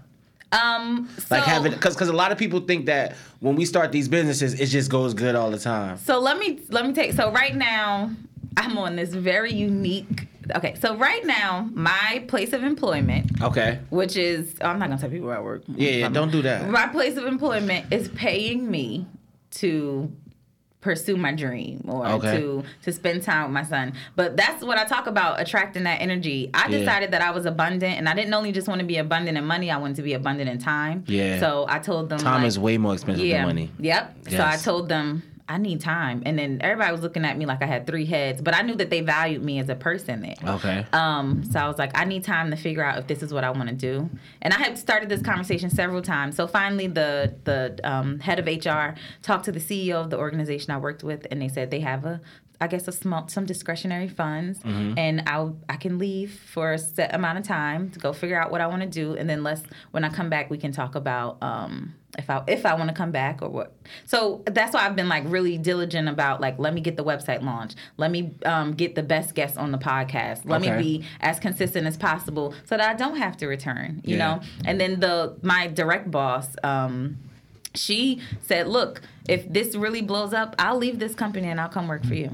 [SPEAKER 2] Um, so,
[SPEAKER 1] Like having, because because a lot of people think that when we start these businesses, it just goes good all the time.
[SPEAKER 2] so let me let me take. So right now, I'm on this very unique. Okay, so right now, my place of employment,
[SPEAKER 1] Okay.
[SPEAKER 2] which is oh, I'm not gonna tell people where I work.
[SPEAKER 1] Yeah, yeah, don't do that.
[SPEAKER 2] My place of employment is paying me to pursue my dream or
[SPEAKER 1] Okay.
[SPEAKER 2] to to spend time with my son. But that's what I talk about attracting that energy. I
[SPEAKER 1] Yeah.
[SPEAKER 2] decided that I was abundant and I didn't only just want to be abundant in money, I wanted to be abundant in time.
[SPEAKER 1] Yeah.
[SPEAKER 2] So I told them
[SPEAKER 1] Time
[SPEAKER 2] like,
[SPEAKER 1] is way more expensive
[SPEAKER 2] yeah.
[SPEAKER 1] than money.
[SPEAKER 2] Yep. So I told them I need time. And then everybody was looking at me like I had three heads, but I knew that they valued me as a person there.
[SPEAKER 1] Okay.
[SPEAKER 2] Um, so I was like, I need time to figure out if this is what I want to do. And I had started this conversation several times. So finally, the the um, head of HR talked to the CEO of the organization I worked with, and they said they have a, I guess, a small some discretionary funds, and I I can leave for a set amount of time to go figure out what I want to do, and then let's when I come back, we can talk about. Um, if I if I want to come back or what. So that's why I've been like really diligent about like let me get the website launched. Let me um, get the best guests on the podcast. Let
[SPEAKER 1] Okay.
[SPEAKER 2] me be as consistent as possible so that I don't have to return. You
[SPEAKER 1] Yeah.
[SPEAKER 2] know. And then the my direct boss. Um, she said, "Look, if this really blows up, I'll leave this company and I'll come work for you."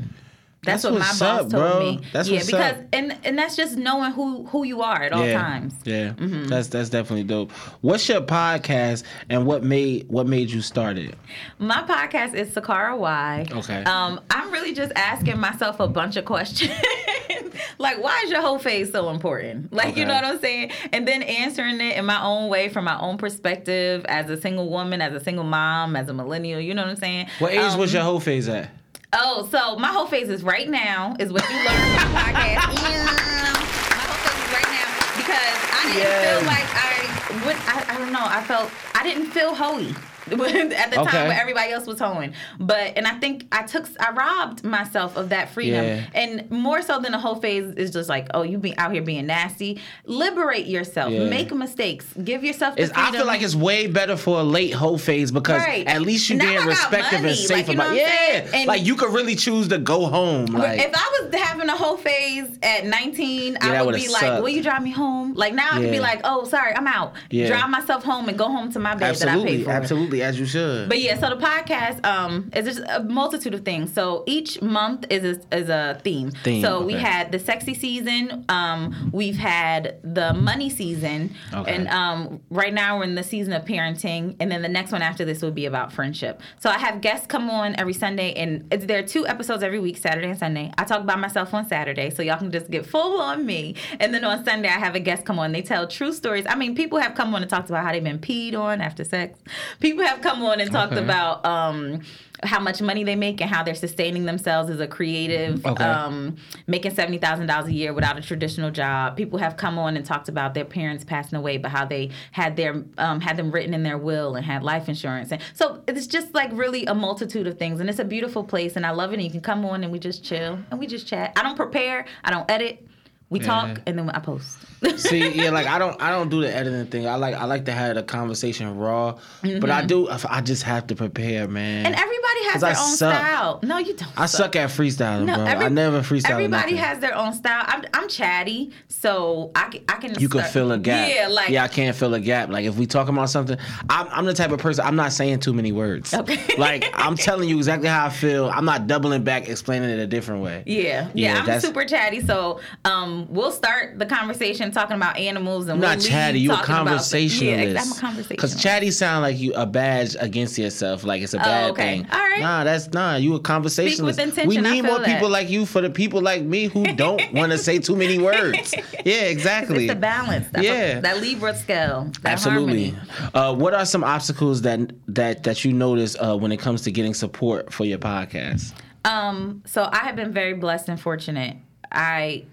[SPEAKER 2] That's,
[SPEAKER 1] That's
[SPEAKER 2] what my boss
[SPEAKER 1] up,
[SPEAKER 2] told
[SPEAKER 1] bro.
[SPEAKER 2] me.
[SPEAKER 1] That's
[SPEAKER 2] yeah,
[SPEAKER 1] what's
[SPEAKER 2] because
[SPEAKER 1] up.
[SPEAKER 2] and and that's just knowing who who you are at all
[SPEAKER 1] yeah.
[SPEAKER 2] times.
[SPEAKER 1] Yeah.
[SPEAKER 2] Mm-hmm.
[SPEAKER 1] That's that's definitely dope. What's your podcast and what made what made you start it?
[SPEAKER 2] My podcast is Sakarra Y.
[SPEAKER 1] Okay.
[SPEAKER 2] Um, I'm really just asking myself a bunch of questions. like, why is your whole face so important? Like,
[SPEAKER 1] Okay.
[SPEAKER 2] you know what I'm saying? And then answering it in my own way, from my own perspective, as a single woman, as a single mom, as a millennial. You know what I'm saying?
[SPEAKER 1] What age
[SPEAKER 2] Um,
[SPEAKER 1] was your whole phase at?
[SPEAKER 2] Oh, so my whole face is right now is what you learned from the podcast. Yeah. My whole face is right now because I didn't feel like I would. I, I don't know. I felt I didn't feel hoey. at the
[SPEAKER 1] Okay.
[SPEAKER 2] time when everybody else was hoeing, but and I think I took I robbed myself of that freedom,
[SPEAKER 1] Yeah.
[SPEAKER 2] and more so than the whole phase is just like oh you be out here being nasty. Liberate yourself,
[SPEAKER 1] Yeah.
[SPEAKER 2] make mistakes, give yourself.
[SPEAKER 1] I feel like it's way better for a late whole phase because
[SPEAKER 2] Right.
[SPEAKER 1] at least you being
[SPEAKER 2] I got
[SPEAKER 1] respective
[SPEAKER 2] money,
[SPEAKER 1] and safe
[SPEAKER 2] like, you know
[SPEAKER 1] yeah.
[SPEAKER 2] And-
[SPEAKER 1] like you could really choose to go home. Like
[SPEAKER 2] if I was having a whole phase at 19,
[SPEAKER 1] that
[SPEAKER 2] I would be like, "Will you drive me home?" Like now, I could be like, "Oh, sorry, I'm out."
[SPEAKER 1] Yeah.
[SPEAKER 2] Drive myself home and go home to my bed that I
[SPEAKER 1] absolutely,
[SPEAKER 2] paid for.
[SPEAKER 1] absolutely. Absolutely, as you should.
[SPEAKER 2] But yeah, so the podcast um, is just a multitude of things. So each month is a, is a theme.
[SPEAKER 1] Theme,
[SPEAKER 2] so we had the sexy season. Um, we've had the money season,
[SPEAKER 1] Okay.
[SPEAKER 2] and um, right now we're in the season of parenting. And then the next one after this will be about friendship. So I have guests come on every Sunday, and it's, there are two episodes every week, Saturday and Sunday. I talk about myself on Saturday, so y'all can just get full on me. And then on Sunday, I have a guest come on. They tell true stories. I mean, people have come on and talked about how they've been peed on after sex. People have come on and talked
[SPEAKER 1] Okay.
[SPEAKER 2] about um, how much money they make and how they're sustaining themselves as a creative,
[SPEAKER 1] Okay.
[SPEAKER 2] um, making seventy thousand dollars a year without a traditional job. People have come on and talked about their parents passing away, but how they had their um, had them written in their will and had life insurance. And so it's just like really a multitude of things, and it's a beautiful place, and I love it. And you can come on and we just chill and we just chat. I don't prepare. I don't edit. We talk and then I post.
[SPEAKER 1] See, yeah, like I don't, I don't do the editing thing. I like, I like to have the conversation raw, but I do, I just have to prepare, man.
[SPEAKER 2] Mm-hmm. And everybody has their
[SPEAKER 1] I
[SPEAKER 2] own
[SPEAKER 1] suck.
[SPEAKER 2] style. No, you don't.
[SPEAKER 1] I suck at freestyling, bro.
[SPEAKER 2] every-
[SPEAKER 1] I never freestyle.
[SPEAKER 2] Everybody
[SPEAKER 1] nothing.
[SPEAKER 2] has their own style. I'm, I'm chatty, so I can. I can
[SPEAKER 1] You can fill a gap.
[SPEAKER 2] Yeah, like
[SPEAKER 1] yeah, I can't fill a gap. Like if we talking about something, I'm, I'm the type of person. I'm not saying too many words.
[SPEAKER 2] Okay.
[SPEAKER 1] Like I'm telling you exactly how I feel. I'm not doubling back, explaining it a different way.
[SPEAKER 2] Yeah, yeah,
[SPEAKER 1] Yeah,
[SPEAKER 2] I'm super chatty. So, um, we'll start the conversation talking about animals, and we'll
[SPEAKER 1] not chatty. You a
[SPEAKER 2] talking about-
[SPEAKER 1] conversationalist.
[SPEAKER 2] yeah, I'm a conversationalist.
[SPEAKER 1] Because chatty sound like you a badge against yourself. Like it's a bad
[SPEAKER 2] Oh, okay.
[SPEAKER 1] thing.
[SPEAKER 2] All right.
[SPEAKER 1] Nah, that's nah. You a conversationalist. We need more
[SPEAKER 2] that.
[SPEAKER 1] people like you for the people like me who don't want to say too many words. Yeah, exactly.
[SPEAKER 2] It's the balance. That,
[SPEAKER 1] Yeah.
[SPEAKER 2] that Libra scale. That
[SPEAKER 1] Absolutely. Uh, what are some obstacles that that that you notice uh, when it comes to getting support for your podcast?
[SPEAKER 2] Um, so I have been very blessed and fortunate. I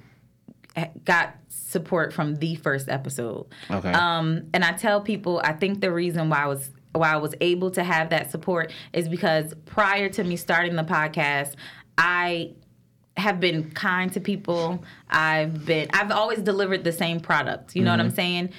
[SPEAKER 2] got support from the first episode.
[SPEAKER 1] Okay.
[SPEAKER 2] Um, and I tell people, I think the reason why I was why I was able to have that support is because prior to me starting the podcast, I have been kind to people. I've been I've always delivered the same product. You know what I'm saying?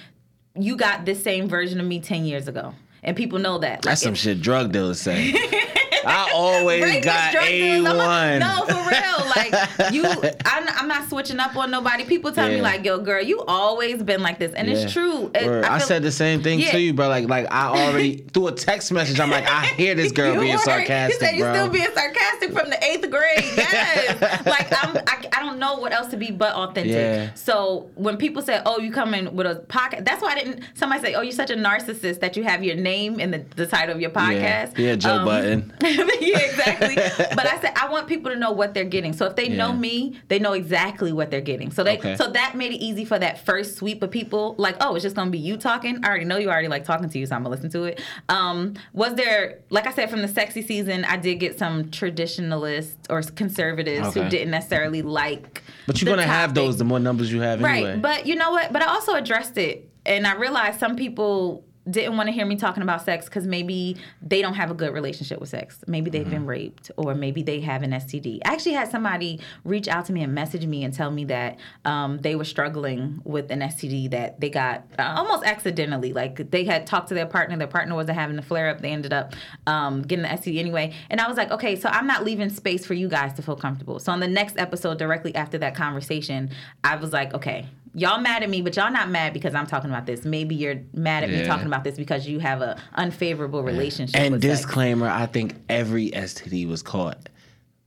[SPEAKER 2] You got this same version of me 10 years ago. And people know that.
[SPEAKER 1] That's some shit drug dealers say. I always got a one.
[SPEAKER 2] No, for real. Like you, I'm, I'm not switching up on nobody. People tell me like, "Yo, girl, you always been like this," and
[SPEAKER 1] Yeah.
[SPEAKER 2] it's true. It-.
[SPEAKER 1] I,
[SPEAKER 2] feel-
[SPEAKER 1] said the same thing
[SPEAKER 2] Yeah.
[SPEAKER 1] to you, bro. Like, like I already through a text message. I'm like, I hear this girl being sarcastic,
[SPEAKER 2] You said you still being sarcastic from the eighth grade. Yes. like I'm. I, I don't know what else to be but authentic.
[SPEAKER 1] Yeah.
[SPEAKER 2] So when people say, "Oh, you come in with a podcast," that's why I didn't. Somebody say, "Oh, you're such a narcissist that you have your name in the, the title of your
[SPEAKER 1] Yeah.
[SPEAKER 2] podcast."
[SPEAKER 1] Yeah, Joe
[SPEAKER 2] Um,
[SPEAKER 1] Budden.
[SPEAKER 2] yeah, exactly. but I said I want people to know what they're getting. So if they know me, they know exactly what they're getting. So they
[SPEAKER 1] Okay.
[SPEAKER 2] so that made it easy for that first sweep of people. Like, oh, it's just gonna be you talking. I already know you already like talking to you, so I'm gonna listen to it. Um, was there, like I said, from the sexy season, I did get some traditionalists or conservatives
[SPEAKER 1] Okay.
[SPEAKER 2] who didn't necessarily like.
[SPEAKER 1] But you're gonna have those the more numbers you have
[SPEAKER 2] Right. But you know what? But I also addressed it. And I realized some people didn't want to hear me talking about sex because maybe they don't have a good relationship with sex. Maybe they've
[SPEAKER 1] Mm-hmm.
[SPEAKER 2] been raped or maybe they have an STD. I actually had somebody reach out to me and message me and tell me that um, they were struggling with an STD that they got uh, almost accidentally. Like they had talked to their partner, their partner wasn't having a flare up. They ended up um, getting the STD anyway. And I was like, okay, so I'm not leaving space for you guys to feel comfortable. So on the next episode, directly after that conversation, I was like, okay, y'all mad at me, but y'all not mad because I'm talking about this. Maybe you're mad at me talking about this because you have a unfavorable relationship.
[SPEAKER 1] and
[SPEAKER 2] with sex.
[SPEAKER 1] disclaimer, I think every STD was caught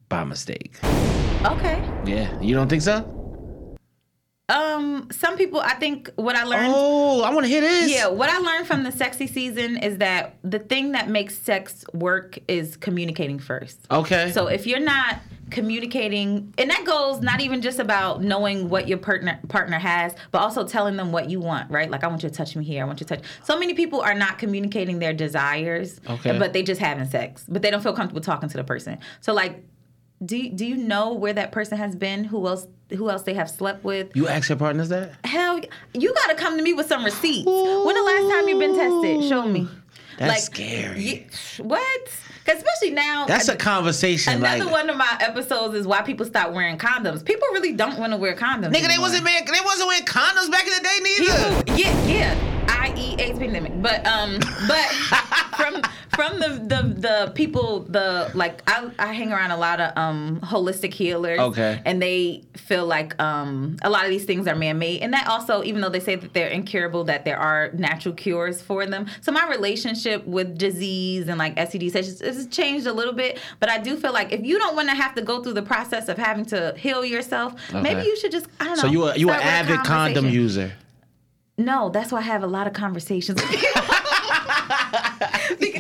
[SPEAKER 1] by mistake.
[SPEAKER 2] Okay.
[SPEAKER 1] Yeah, you don't think so?
[SPEAKER 2] Um, some people, I think what I learned.
[SPEAKER 1] Oh, I want to hear this.
[SPEAKER 2] Yeah, what I learned from the sexy season is that the thing that makes sex work is communicating first.
[SPEAKER 1] Okay.
[SPEAKER 2] So if you're not communicating, and that goes not even just about knowing what your partner partner has, but also telling them what you want, right? Like I want you to touch me here, I want you to touch. So many people are not communicating their desires,
[SPEAKER 1] Okay.
[SPEAKER 2] but they just having sex, but they don't feel comfortable talking to the person. So like, do do you know where that person has been? Who else? Who else they have slept with?
[SPEAKER 1] you ask your partners that?
[SPEAKER 2] Hell, you got to come to me with some receipts. When the last time you've been tested? Show me.
[SPEAKER 1] That's scary.
[SPEAKER 2] ye- what? especially now.
[SPEAKER 1] That's uh, a conversation.
[SPEAKER 2] Another
[SPEAKER 1] like,
[SPEAKER 2] one of my episodes is why people stop wearing condoms. People really don't want to wear condoms.
[SPEAKER 1] Nigga, they wasn't man, they wasn't wearing condoms back in the day neither.
[SPEAKER 2] People, yeah, yeah. I E AIDS pandemic. But um, but from from the the the people the like I I hang around a lot of um holistic healers.
[SPEAKER 1] Okay.
[SPEAKER 2] And they feel like um a lot of these things are man made, and that also even though they say that they're incurable, that there are natural cures for them. So my relationship with disease and like STDs has, has changed a little bit, but I do feel like if you don't want to have to go through the process of having to heal yourself, maybe you should just I don't know.
[SPEAKER 1] So you a, you an
[SPEAKER 2] start with a
[SPEAKER 1] avid condom user?
[SPEAKER 2] No, that's why I have a lot of conversations. with people.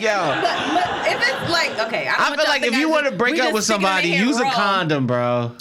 [SPEAKER 1] Yo.
[SPEAKER 2] But, but if it's like okay, I,
[SPEAKER 1] I feel like if you want to break up with somebody, use a condom, bro.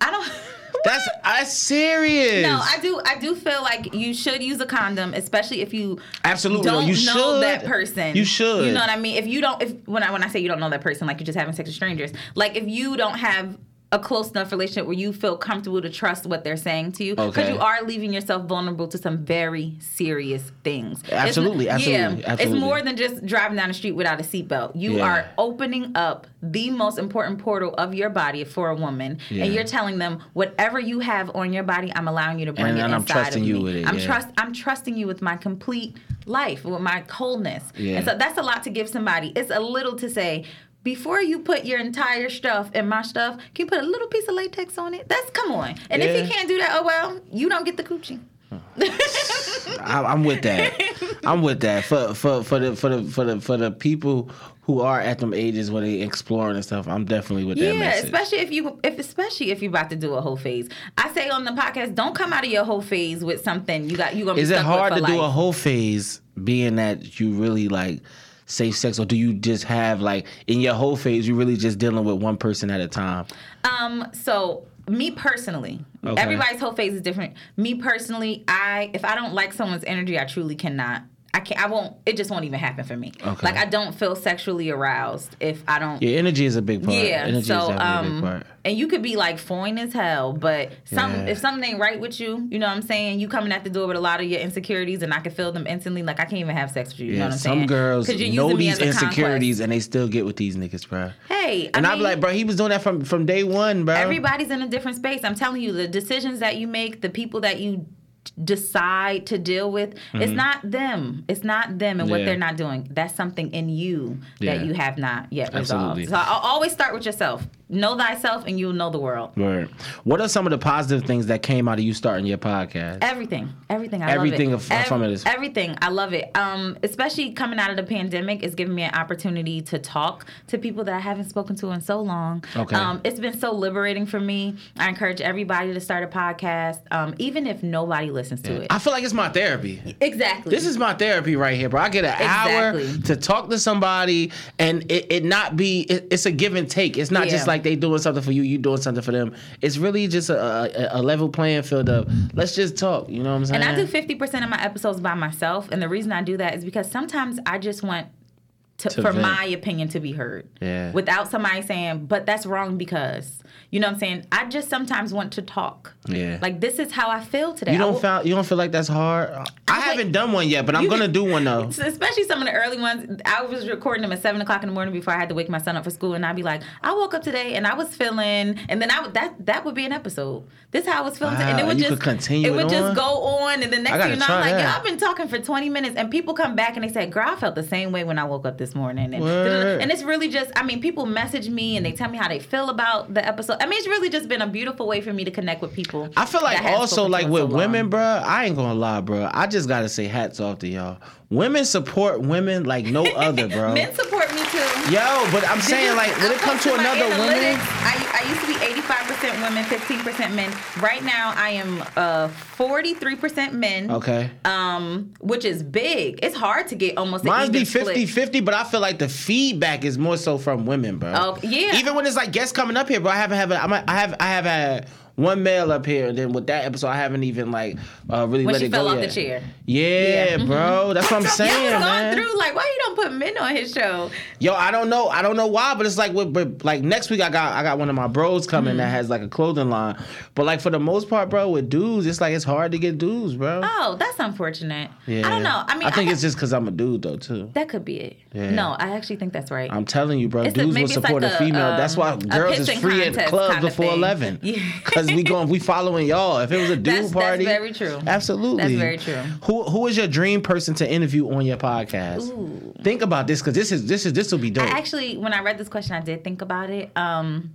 [SPEAKER 2] I don't.
[SPEAKER 1] That's I serious.
[SPEAKER 2] No, I do. I do feel like you should use a condom, especially if you
[SPEAKER 1] Absolutely,
[SPEAKER 2] don't
[SPEAKER 1] you
[SPEAKER 2] know
[SPEAKER 1] should.
[SPEAKER 2] that person.
[SPEAKER 1] You should.
[SPEAKER 2] You know what I mean? If you don't, if when I when I say you don't know that person, like you're just having sex with strangers. Like if you don't have a close enough relationship where you feel comfortable to trust what they're saying to you, because
[SPEAKER 1] Okay.
[SPEAKER 2] you are leaving yourself vulnerable to some very serious things. It's-
[SPEAKER 1] Absolutely, absolutely,
[SPEAKER 2] yeah,
[SPEAKER 1] absolutely.
[SPEAKER 2] It's more than just driving down the street without a seatbelt. You
[SPEAKER 1] Yeah.
[SPEAKER 2] are opening up the most important portal of your body for a woman,
[SPEAKER 1] Yeah.
[SPEAKER 2] and you're telling them whatever you have on your body, I'm allowing you to bring
[SPEAKER 1] And-
[SPEAKER 2] it
[SPEAKER 1] and I'm
[SPEAKER 2] inside
[SPEAKER 1] trusting
[SPEAKER 2] of
[SPEAKER 1] you
[SPEAKER 2] me.
[SPEAKER 1] with it,
[SPEAKER 2] I'm trust. I'm trusting you with my complete life, with my wholeness.
[SPEAKER 1] Yeah.
[SPEAKER 2] And so that's a lot to give somebody. It's a little to say. Before you put your entire stuff in my stuff, can you put a little piece of latex on it? That's come on. And if you can't do that, oh well, you don't get the coochie.
[SPEAKER 1] I, I'm with that. I'm with that. For for for the for the for the for the people who are at them ages where they exploring and stuff, I'm definitely with that
[SPEAKER 2] Yeah, especially if you if especially if you're about to do a whole phase. I say on the podcast, don't come out of your whole phase with something you got you gonna be
[SPEAKER 1] Is it hard to
[SPEAKER 2] for
[SPEAKER 1] do a whole phase being that you really like safe sex or do you just have like in your whole phase you're really just dealing with one person at a time?
[SPEAKER 2] Um, so me personally,
[SPEAKER 1] Okay.
[SPEAKER 2] everybody's whole phase is different. Me personally, I if I don't like someone's energy, I truly cannot. I can't. I won't. It just won't even happen for me.
[SPEAKER 1] Okay.
[SPEAKER 2] Like I don't feel sexually aroused if I don't.
[SPEAKER 1] Yeah, energy is a big part.
[SPEAKER 2] Yeah,
[SPEAKER 1] energy
[SPEAKER 2] so
[SPEAKER 1] is definitely a big
[SPEAKER 2] um,
[SPEAKER 1] part.
[SPEAKER 2] and you could be like fine as hell, but some
[SPEAKER 1] Yeah.
[SPEAKER 2] if something ain't right with you, you know what I'm saying? You coming at the door with a lot of your insecurities, and I can feel them instantly. Like I can't even have sex with you. You know
[SPEAKER 1] Yeah,
[SPEAKER 2] what I'm
[SPEAKER 1] some
[SPEAKER 2] saying?
[SPEAKER 1] girls
[SPEAKER 2] 'Cause you're
[SPEAKER 1] know these
[SPEAKER 2] a conquest.
[SPEAKER 1] insecurities and they still get with these niggas, bro.
[SPEAKER 2] Hey,
[SPEAKER 1] And
[SPEAKER 2] I
[SPEAKER 1] am like, bro, he was doing that from from day one, bro.
[SPEAKER 2] Everybody's in a different space. I'm telling you, the decisions that you make, the people that you decide to deal with, it's not them. It's not them and what
[SPEAKER 1] Mm-hmm.
[SPEAKER 2] They're not doing. That's something in you
[SPEAKER 1] Yeah.
[SPEAKER 2] that you have not yet resolved.
[SPEAKER 1] Absolutely.
[SPEAKER 2] So I'll always start with yourself. Know thyself and you'll know the world.
[SPEAKER 1] right What are some of the positive things that came out of you starting your podcast?
[SPEAKER 2] Everything, everything. I
[SPEAKER 1] Everything
[SPEAKER 2] love
[SPEAKER 1] of-
[SPEAKER 2] it.
[SPEAKER 1] from it is-
[SPEAKER 2] everything. I love it. Um, especially coming out of the pandemic, is giving me an opportunity to talk to people that I haven't spoken to in so long.
[SPEAKER 1] Okay.
[SPEAKER 2] Um, it's been so liberating for me. I encourage everybody to start a podcast, um, even if nobody listens to it.
[SPEAKER 1] I feel like it's my therapy.
[SPEAKER 2] exactly.
[SPEAKER 1] This is my therapy right here, bro. I get an
[SPEAKER 2] Exactly.
[SPEAKER 1] hour to talk to somebody, and it, it not be. It, it's a give and take. It's not just like they doing something for you, you doing something for them. It's really just a, a, a level playing field of let's just talk. You know what I'm saying?
[SPEAKER 2] And I do 50% of my episodes by myself. And the reason I do that is because sometimes I just want to,
[SPEAKER 1] To
[SPEAKER 2] for
[SPEAKER 1] vent.
[SPEAKER 2] my opinion to be heard.
[SPEAKER 1] Yeah.
[SPEAKER 2] Without somebody saying, but that's wrong because. You know what I'm saying? I just sometimes want to talk.
[SPEAKER 1] Yeah.
[SPEAKER 2] Like this is how I feel today.
[SPEAKER 1] You don't
[SPEAKER 2] will-
[SPEAKER 1] feel you don't feel like that's hard. I, haven't done one yet, but I'm gonna
[SPEAKER 2] can-
[SPEAKER 1] do one though.
[SPEAKER 2] Especially some of the early ones. I was recording them at seven o'clock in the morning before I had to wake my son up for school, and I'd be like, I woke up today and I was feeling, and then I would that that would be an episode. This is how I was feeling, today. and it would just
[SPEAKER 1] continue
[SPEAKER 2] it would just go on, and the next
[SPEAKER 1] I
[SPEAKER 2] thing you know, I'm like, yeah, I've been talking for 20 minutes, and people come back and they say, girl, I felt the same way when I woke up this morning, and and it's really just, I mean, people message me and they tell me how they feel about the episode. I mean, it's really just been a beautiful way for me to connect with people.
[SPEAKER 1] I feel like also like with
[SPEAKER 2] so
[SPEAKER 1] women, bro, I ain't gonna lie, bro. I just gotta say hats off to y'all. Women support women like no other, bro.
[SPEAKER 2] Men support me too.
[SPEAKER 1] Yo, but I'm
[SPEAKER 2] Did
[SPEAKER 1] saying
[SPEAKER 2] you-
[SPEAKER 1] like when
[SPEAKER 2] I
[SPEAKER 1] it comes to another woman.
[SPEAKER 2] I, I used to be 85% women, 15% men. Right now, I am uh, 43% men.
[SPEAKER 1] okay.
[SPEAKER 2] Um, which is big. It's hard to get almost.
[SPEAKER 1] Mine's be
[SPEAKER 2] even
[SPEAKER 1] 50 50, but I feel like the feedback is more so from women, bro.
[SPEAKER 2] Oh, yeah.
[SPEAKER 1] Even when it's like guests coming up here, bro, I haven't have a, I I have I have had one male up here, and then with that episode, I haven't even like uh, really
[SPEAKER 2] When
[SPEAKER 1] let
[SPEAKER 2] she
[SPEAKER 1] it
[SPEAKER 2] fell
[SPEAKER 1] go
[SPEAKER 2] off the
[SPEAKER 1] yet.
[SPEAKER 2] chair.
[SPEAKER 1] Yeah,
[SPEAKER 2] Yeah.
[SPEAKER 1] bro, that's what I'm saying,
[SPEAKER 2] Y'all
[SPEAKER 1] man.
[SPEAKER 2] going through like, why you don't put men on his show?
[SPEAKER 1] Yo, I don't know. I don't know why, but it's like with, with like next week I got I got one of my bros coming
[SPEAKER 2] Mm.
[SPEAKER 1] that has like a clothing line. But like for the most part, bro, with dudes, it's like it's hard to get dudes, bro.
[SPEAKER 2] Oh, that's unfortunate.
[SPEAKER 1] yeah.
[SPEAKER 2] I don't know. I mean,
[SPEAKER 1] I think
[SPEAKER 2] I-
[SPEAKER 1] it's just because I'm a dude though too.
[SPEAKER 2] that could be it.
[SPEAKER 1] Yeah.
[SPEAKER 2] No, I actually think that's right.
[SPEAKER 1] I'm telling you, bro,
[SPEAKER 2] It's
[SPEAKER 1] dudes
[SPEAKER 2] maybe
[SPEAKER 1] will support
[SPEAKER 2] like
[SPEAKER 1] a,
[SPEAKER 2] a,
[SPEAKER 1] female.
[SPEAKER 2] um,
[SPEAKER 1] That's why girls is free at clubs before
[SPEAKER 2] thing.
[SPEAKER 1] eleven.
[SPEAKER 2] Yeah.
[SPEAKER 1] Cause because we going we following y'all. If it was a dude
[SPEAKER 2] That's- that's
[SPEAKER 1] party,
[SPEAKER 2] very true.
[SPEAKER 1] Absolutely,
[SPEAKER 2] That's very true.
[SPEAKER 1] Who who is your dream person to interview on your podcast? Ooh. Think about this because this is this is this will be dope.
[SPEAKER 2] I actually, when I read this question, I did think about it. Um,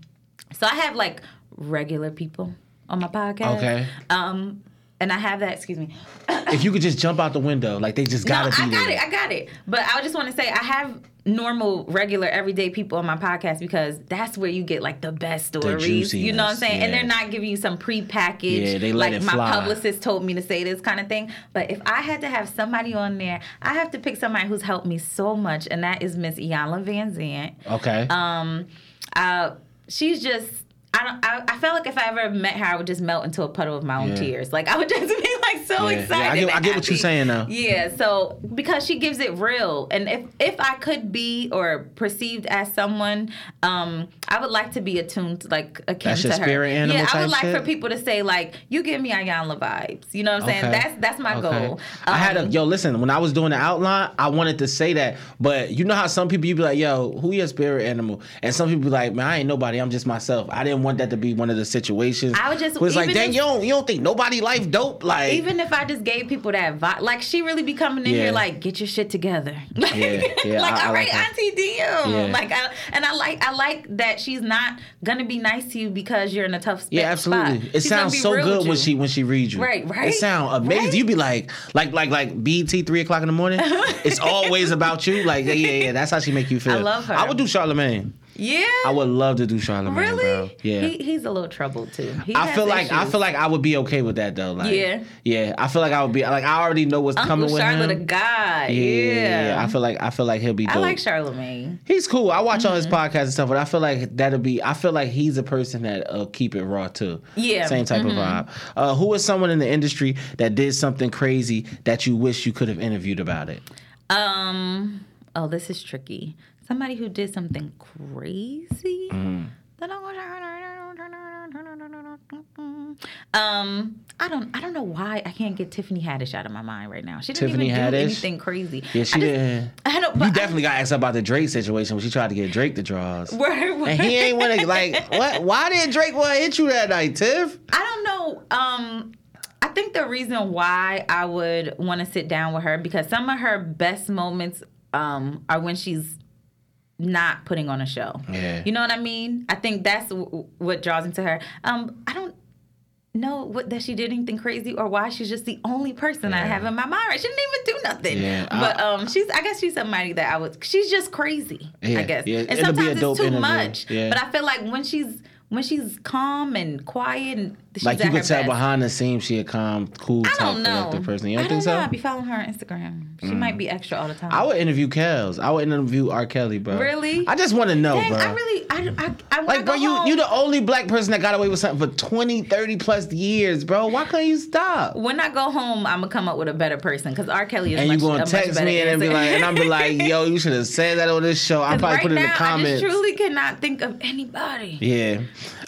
[SPEAKER 2] so I have like regular people on my podcast.
[SPEAKER 1] Okay.
[SPEAKER 2] Um, and I have that. Excuse me.
[SPEAKER 1] if you could just jump out the window, like they just gotta
[SPEAKER 2] I
[SPEAKER 1] be
[SPEAKER 2] got
[SPEAKER 1] there.
[SPEAKER 2] it. I got it. But I just want to say I have normal, regular, everyday people on my podcast because that's where you get like the best stories. you know what I'm saying? And they're not giving you some prepackaged,
[SPEAKER 1] Yeah, they let
[SPEAKER 2] like
[SPEAKER 1] it
[SPEAKER 2] my publicist told me to say this kind of thing. But if I had to have somebody on there, I have to pick somebody who's helped me so much, and that is Miss Iyanla Vanzant.
[SPEAKER 1] okay.
[SPEAKER 2] Um, uh, she's just. I don't. I, I felt like if I ever met her, I would just melt into a puddle of my own
[SPEAKER 1] Yeah.
[SPEAKER 2] tears. Like I would just be like so
[SPEAKER 1] Yeah. Yeah,
[SPEAKER 2] excited.
[SPEAKER 1] I get- I get what you're saying now.
[SPEAKER 2] Yeah. So because she gives it real, and if if I could be or perceived as someone, um, I would like to be attuned, like akin
[SPEAKER 1] That's
[SPEAKER 2] to her.
[SPEAKER 1] spirit animal
[SPEAKER 2] yeah, I would like
[SPEAKER 1] shit?
[SPEAKER 2] for people to say like, "You give me Iyanla vibes." You know what I'm saying?
[SPEAKER 1] Okay.
[SPEAKER 2] That's that's my
[SPEAKER 1] Okay.
[SPEAKER 2] goal.
[SPEAKER 1] I had a
[SPEAKER 2] Um,
[SPEAKER 1] yo. Listen, when I was doing the outline, I wanted to say that, but you know how some people you be like, "Yo, who your spirit animal?" And some people be like, "Man, I ain't nobody. I'm just myself." I didn't want that to be one of the situations.
[SPEAKER 2] I would just-
[SPEAKER 1] was like, "Dang,
[SPEAKER 2] if-
[SPEAKER 1] you don't you don't think nobody life dope?" Like,
[SPEAKER 2] Even if I just gave people that vibe, like she really be coming in
[SPEAKER 1] Yeah.
[SPEAKER 2] here like, get your shit together.
[SPEAKER 1] Yeah, yeah,
[SPEAKER 2] like,
[SPEAKER 1] I- I
[SPEAKER 2] all
[SPEAKER 1] like
[SPEAKER 2] right,
[SPEAKER 1] that.
[SPEAKER 2] Auntie DM. Like, I, and I like, I like that she's not gonna be nice to you because you're in a tough spot.
[SPEAKER 1] yeah, absolutely. It
[SPEAKER 2] She's
[SPEAKER 1] sounds so good when she when she reads you.
[SPEAKER 2] Right, right,
[SPEAKER 1] It sound amazing.
[SPEAKER 2] right.
[SPEAKER 1] You be like, like, like, like BT three o'clock in the morning. it's always about you. Like, yeah, yeah, yeah. That's how she make you feel.
[SPEAKER 2] I love her.
[SPEAKER 1] I would do Charlemagne.
[SPEAKER 2] Yeah.
[SPEAKER 1] I would love to do Charlemagne,
[SPEAKER 2] Really?
[SPEAKER 1] bro. Yeah.
[SPEAKER 2] He, he's a little troubled too. He
[SPEAKER 1] I feel like I feel like I would be okay with that though. Like,
[SPEAKER 2] Yeah.
[SPEAKER 1] yeah. I feel like I would be like I already know what's
[SPEAKER 2] Uncle
[SPEAKER 1] coming with
[SPEAKER 2] Charlotte, a
[SPEAKER 1] him.
[SPEAKER 2] guy.
[SPEAKER 1] yeah,
[SPEAKER 2] Yeah.
[SPEAKER 1] I feel like I feel like he'll be dope.
[SPEAKER 2] I like Charlemagne.
[SPEAKER 1] he's cool. I watch all
[SPEAKER 2] Mm-hmm.
[SPEAKER 1] his podcasts and stuff, but I feel like that'll be. I feel like he's a person that'll keep it raw too.
[SPEAKER 2] Yeah.
[SPEAKER 1] same type of vibe. Uh, who is someone in the industry that did something crazy that you wish you could have interviewed about it?
[SPEAKER 2] Um. Oh, this is tricky. Somebody who did something crazy. I'm- Um, I don't, I don't know why I can't get Tiffany Haddish out of my mind right now. She didn't
[SPEAKER 1] Tiffany
[SPEAKER 2] even do anything crazy.
[SPEAKER 1] Yeah, she
[SPEAKER 2] I just-
[SPEAKER 1] did.
[SPEAKER 2] I don't.
[SPEAKER 1] You definitely got asked about the Drake situation when she tried to get Drake to draws.
[SPEAKER 2] Word, word.
[SPEAKER 1] And he ain't want to like what? Why did Drake want to hit you that night, Tiff?
[SPEAKER 2] I don't know. Um, I think the reason why I would want to sit down with her because some of her best moments um, are when she's not putting on a show.
[SPEAKER 1] Yeah.
[SPEAKER 2] You know what I mean? I think that's w- what draws into her. Um, I don't know what that she did anything crazy or why she's just the only person I have in my mind. She didn't even do nothing.
[SPEAKER 1] Yeah, I-
[SPEAKER 2] but um, she's I guess she's somebody that I would. She's just crazy.
[SPEAKER 1] Yeah,
[SPEAKER 2] I guess.
[SPEAKER 1] yeah,
[SPEAKER 2] And
[SPEAKER 1] it'll be a
[SPEAKER 2] sometimes it's too
[SPEAKER 1] interview.
[SPEAKER 2] much.
[SPEAKER 1] Yeah.
[SPEAKER 2] But I feel like when she's when she's calm and quiet and she's
[SPEAKER 1] Like you could tell
[SPEAKER 2] best.
[SPEAKER 1] behind the scenes she a calm, cool
[SPEAKER 2] I don't know.
[SPEAKER 1] person. You don't
[SPEAKER 2] I
[SPEAKER 1] think
[SPEAKER 2] don't know.
[SPEAKER 1] so? Mm.
[SPEAKER 2] I be following her on Instagram. She might be extra all the time.
[SPEAKER 1] I would interview Kels. I would interview R. Kelly, bro.
[SPEAKER 2] Really?
[SPEAKER 1] I just want to know,
[SPEAKER 2] Dang,
[SPEAKER 1] bro.
[SPEAKER 2] I really, I, I, I want to know.
[SPEAKER 1] like, bro, you you the only black person that got away with something for 20, 30 plus years, bro. Why couldn't you stop?
[SPEAKER 2] when I go home, I'm gonna come up with a better person because R. Kelly is
[SPEAKER 1] And
[SPEAKER 2] much,
[SPEAKER 1] you gonna text me and be like, and I'm be like, yo, you should have said that on this show. I probably
[SPEAKER 2] right
[SPEAKER 1] put it in
[SPEAKER 2] now,
[SPEAKER 1] the comments.
[SPEAKER 2] I just truly cannot think of anybody.
[SPEAKER 1] yeah.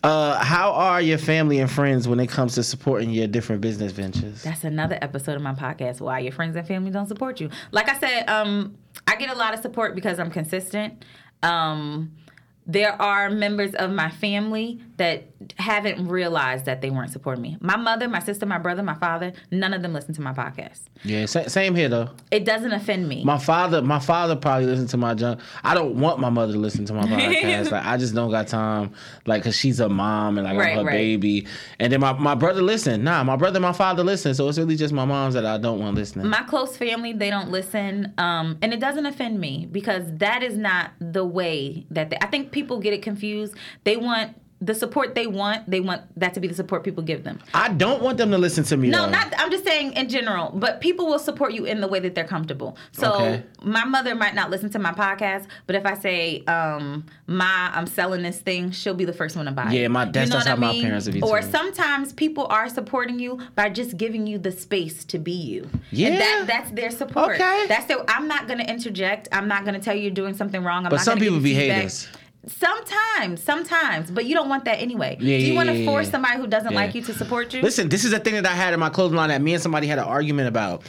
[SPEAKER 1] Uh, how are your family and friends when it comes to supporting your different business ventures?
[SPEAKER 2] That's another episode of my podcast. Why your friends and family don't support you. Like I said, um, I get a lot of support because I'm consistent. Um, there are members of my family that haven't realized that they weren't supporting me. My mother, my sister, my brother, my father, none of them listen to my podcast.
[SPEAKER 1] Yeah, same here though.
[SPEAKER 2] It doesn't offend me.
[SPEAKER 1] My father, my father probably listens to my junk. I don't want my mother to listen to my podcast. like I just don't got time. Like, cause she's a mom and like
[SPEAKER 2] Right,
[SPEAKER 1] I'm her
[SPEAKER 2] right.
[SPEAKER 1] baby. And then my, my brother listen. Nah, my brother, and my father listen. So it's really just my moms that I don't want listening.
[SPEAKER 2] my close family they don't listen um, and it doesn't offend me because that is not the way that they, i think people get it confused they want the support they want they want that to be the support people give them
[SPEAKER 1] I don't want them to listen to me.
[SPEAKER 2] no
[SPEAKER 1] though.
[SPEAKER 2] not i'm just saying in general but people will support you in the way that they're comfortable so
[SPEAKER 1] Okay.
[SPEAKER 2] my mother might not listen to my podcast but if i say um my i'm selling this thing she'll be the first one to buy it
[SPEAKER 1] Yeah, my- that's-
[SPEAKER 2] you know
[SPEAKER 1] that's
[SPEAKER 2] what
[SPEAKER 1] how
[SPEAKER 2] I
[SPEAKER 1] my
[SPEAKER 2] mean?
[SPEAKER 1] parents would be
[SPEAKER 2] or
[SPEAKER 1] too.
[SPEAKER 2] sometimes people are supporting you by just giving you the space to be you
[SPEAKER 1] Yeah.
[SPEAKER 2] and that that's their support
[SPEAKER 1] Okay.
[SPEAKER 2] that's their i'm not going to interject i'm not going to tell you you're doing something wrong I'm
[SPEAKER 1] But
[SPEAKER 2] not
[SPEAKER 1] some
[SPEAKER 2] gonna
[SPEAKER 1] people be haters.
[SPEAKER 2] Sometimes, sometimes, but you don't want that anyway.
[SPEAKER 1] Yeah,
[SPEAKER 2] Do you
[SPEAKER 1] yeah,
[SPEAKER 2] want to
[SPEAKER 1] yeah,
[SPEAKER 2] force
[SPEAKER 1] yeah.
[SPEAKER 2] somebody who doesn't
[SPEAKER 1] Yeah.
[SPEAKER 2] like you to support you?
[SPEAKER 1] Listen, this is a thing that I had in my clothing line that me and somebody had an argument about.